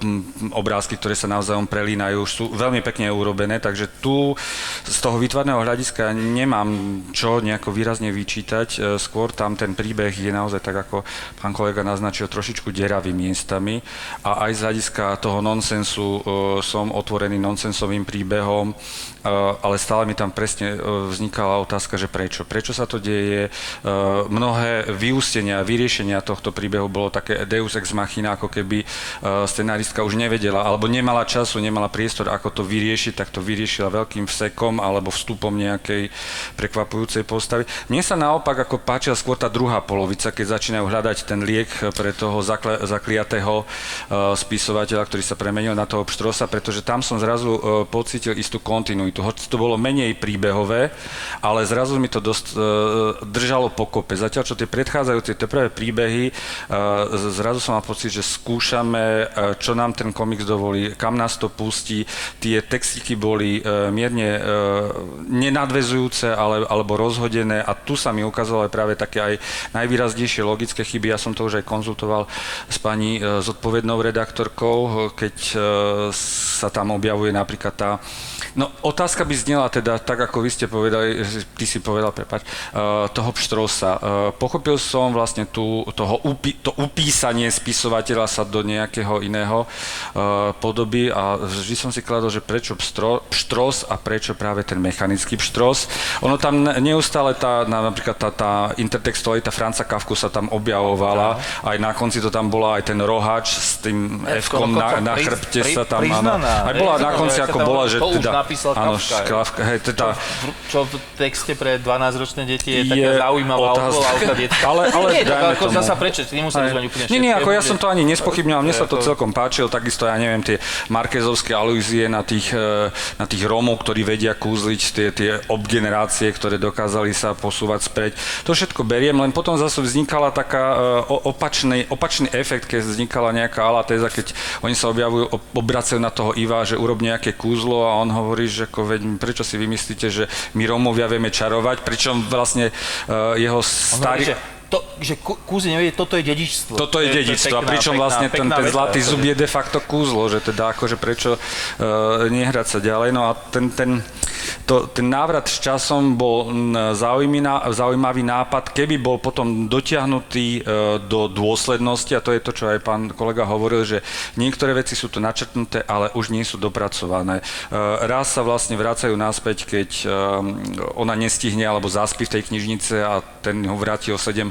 m, obrázky, ktoré sa navzájom prelínajú, sú veľmi pekne urobené, takže tu z toho výtvarného hľadiska nemám čo nejako výrazne vyčítať, uh, skôr tam ten príbeh je naozaj tak, ako pán kolega naznačil, trošičku deravý miestami. A aj z hľadiska toho nonsensu uh, som otvorený nonsensovým príbehom, ale stále mi tam presne uh, vznikala otázka, že prečo. Prečo sa to deje? Uh, mnohé vyústenia, vyriešenia tohto príbehu bolo také deus ex machina, ako keby scenáristka už nevedela, alebo nemala času, nemala priestor, ako to vyriešiť, tak to vyriešila veľkým vsekom alebo vstupom nejakej prekvapujúcej postavy. Mne sa naopak ako páčila skôr tá druhá polovica, keď začínajú hľadať ten liek pre toho zakle, zakliatého spisovateľa, ktorý sa premenil na toho pštrosa, pretože tam som zrazu pocítil istú kontinuitu. Hoď to bolo menej príbehové, ale zrazu mi to dosť uh, držalo pokope. Zatiaľ, čo tie predchádzajúce, tie prvé príbehy, uh, zrazu som mal pocit, že skúšame, uh, čo nám ten komiks dovolí, kam nás to pustí. Tie textiky boli uh, mierne uh, nenadvezujúce ale, alebo rozhodené a tu sa mi ukázalo aj práve také aj najvýraznejšie logické chyby. Ja som to už aj konzultoval s pani uh, zodpovednou redaktorkou, keď uh, sa tam objavuje napríklad tá No, otázka by znela teda, tak ako vy ste povedali, ty si povedal, prepať, uh, toho Pštrosa. Uh, pochopil som vlastne tú, toho upí, to upísanie spisovateľa sa do nejakého iného uh, podoby a vždy som si kladol, že prečo pštro, Pštros a prečo práve ten mechanický Pštros. Ono tam neustále tá, napríklad tá, tá intertextualita Franca Kafku sa tam objavovala, aj na konci to tam bola aj ten rohač s tým F-kom na, na chrbte sa tam, áno, aj bola na konci ako bola, že teda napísal Áno. Kafka, hej, teda, Čo v texte pre 12-ročné deti je, Je taká zaujímavá odvolávka [LAUGHS] detská. Ale- ale nie, dajme ako tomu. zasa prečo, Hej. mať úplne Nie, nie, ako ja som to ani nespochybňoval, mne sa to celkom páčilo, takisto ja neviem, tie markezovské alúzie na tých, e, na tých Rómov, ktorí vedia kúzliť, tie, tie obgenerácie, ktoré dokázali sa posúvať spreď. To všetko beriem, len potom zase vznikala taká e, opačný, opačný efekt, keď vznikala nejaká alatéza, keď oni sa objavujú, ob- obracajú na toho Iva, že urob nejaké kúzlo a on hovorí, že ako, veď, prečo si vymyslíte, že my Rómovia vieme čarovať, pričom vlastne e, jeho hovorí, starý... že, to, že kúzi nevie, toto je dedičstvo. Toto je dedičstvo, a pričom pekná- vlastne ten, pekná ten zlatý zub je de facto kúzlo, že teda akože prečo uh, nehrať sa ďalej. No a ten, ten, to, ten návrat s časom bol mm, zaujímavý, ná- zaujímavý nápad, keby bol potom dotiahnutý uh, do dôslednosti, a to je to, čo aj pán kolega hovoril, že niektoré veci sú tu načrtnuté, ale už nie sú dopracované. Uh, raz sa vlastne vracajú naspäť, keď um, ona nestihne alebo zaspí v tej knižnice a ten ho vráti o 7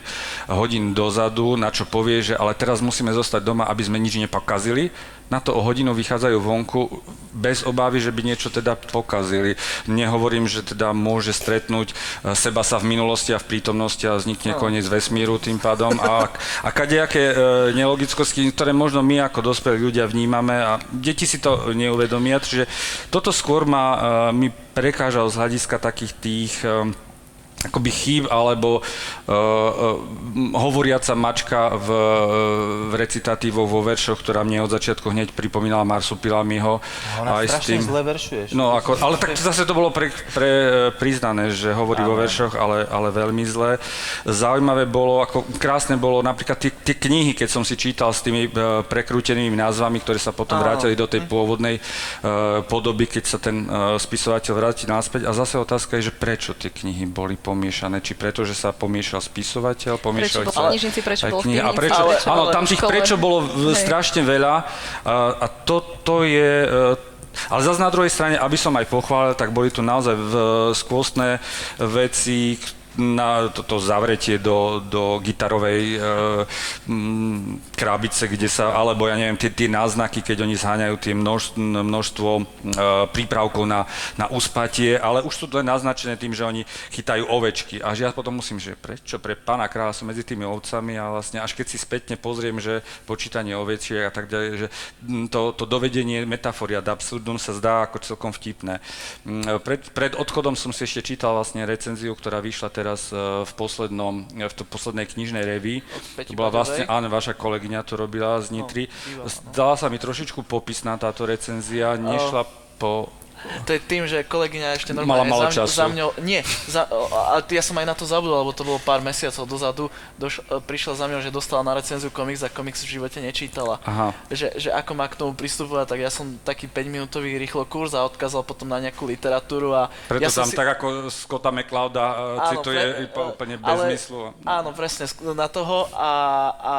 hodín dozadu, na čo povie, že ale teraz musíme zostať doma, aby sme nič nepokazili. Na to o hodinu vychádzajú vonku bez obávy, že by niečo teda pokazili. Nehovorím, že teda môže stretnúť e, seba sa v minulosti a v prítomnosti a vznikne koniec vesmíru tým pádom. A, a kadejaké e, nelogickosti, ktoré možno my ako dospelí ľudia vnímame a deti si to neuvedomia. Čiže toto skôr ma, e, mi prekážal z hľadiska takých tých e, akoby chýb alebo uh, uh, hovoriaca mačka v, v recitatívou vo veršoch, ktorá mne od začiatku hneď pripomínala Marsupilamiho. Ona aj s tým, zle veršuješ. No, ako, ale tak zase to bolo pre, pre, priznané, že hovorí vo veršoch, ale, ale veľmi zle. Zaujímavé bolo, ako krásne bolo napríklad tie, tie knihy, keď som si čítal s tými uh, prekrútenými názvami, ktoré sa potom Áno. vrátili do tej pôvodnej uh, podoby, keď sa ten uh, spisovateľ vráti naspäť. A zase otázka je, že prečo tie knihy boli pomiešané. Či preto, že sa pomiešal spisovateľ, pomiešali v sa knižnici, prečo aj bol knihy. A prečo, Ale- áno, tam tých prečo bolo v- strašne veľa. A, a to, to je... e, Ale zase na druhej strane, aby som aj pochválil, tak boli tu naozaj v, skvostné veci, na toto zavretie do, do gitarovej e, m, krabice, kde sa, alebo ja neviem, tie, tie náznaky, keď oni zháňajú tie množ, množstvo e, prípravkov na, na uspatie, ale už sú to len naznačené tým, že oni chytajú ovečky. A ja potom musím, že prečo pre pána kráľa som medzi tými ovcami a vlastne až keď si spätne pozriem, že počítanie ovečiek a tak ďalej, že to, to dovedenie metafory ad absurdum sa zdá ako celkom vtipné. Pred, pred odchodom som si ešte čítal vlastne recenziu, ktorá vyšla teraz e, v poslednom, v to poslednej knižnej revii. Peti To bola vlastne, áno, vaša kolegyňa to robila z Nitry. no. Zdala sa mi trošičku popisná táto recenzia, nešla po... To je tým, že kolegyňa ešte Mala normálne málo za, času. za mňou, nie, za, a ja som aj na to zabudol, lebo to bolo pár mesiacov dozadu, doš, e, prišla za mňou, že dostala na recenziu komiks a komiks v živote nečítala. Aha. Že, že ako má k tomu pristupovať, tak ja som taký 5-minútový rýchlo kurz a odkázal potom na nejakú literatúru a Preto ja som tam tak ako Scotta McClouda uh, Áno, cituje pre- iba úplne bez ale- zmyslu. Áno, presne, na toho a, a, a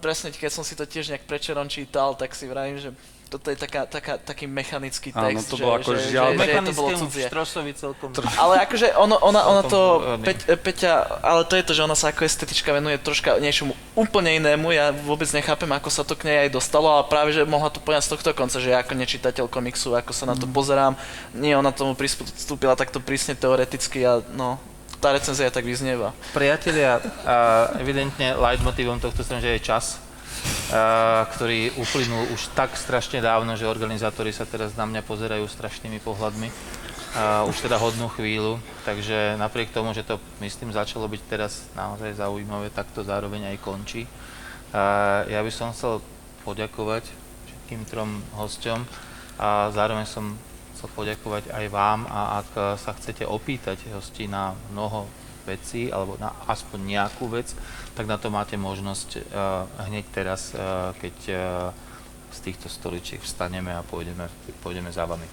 presne, keď som si to tiež nejak prečerom čítal, tak si vravím, že toto je taká, taká, taký mechanický Áno, text, to že, bolo ako že, žiaľ- že, že, to bolo cudzie. štrosovi celkom... Ale akože ono, ona, ona to, Celkom, Peť, Peťa, ale to je to, že ona sa ako estetička venuje troška niečomu úplne inému, ja vôbec nechápem, ako sa to k nej aj dostalo, ale práve, že mohla to poňať z tohto konca, že ja ako nečitateľ komiksu, ako sa na to pozerám, nie, ona tomu pristúpila takto prísne teoreticky a no, tá recenzia tak vyznieva. Priatelia, a evidentne leitmotívom tohto stretnutia je čas, ktorý uplynul už tak strašne dávno, že organizátori sa teraz na mňa pozerajú strašnými pohľadmi. Už teda hodnú chvíľu, takže napriek tomu, že to myslím začalo byť teraz naozaj zaujímavé, tak to zároveň aj končí. Ja by som chcel poďakovať všetkým trom hosťom a zároveň som chcel poďakovať aj vám a ak sa chcete opýtať hostí na mnoho vecí alebo na aspoň nejakú vec, tak na to máte možnosť uh, hneď teraz, uh, keď uh, z týchto stoličiek vstaneme a pôjdeme, pôjdeme za vami.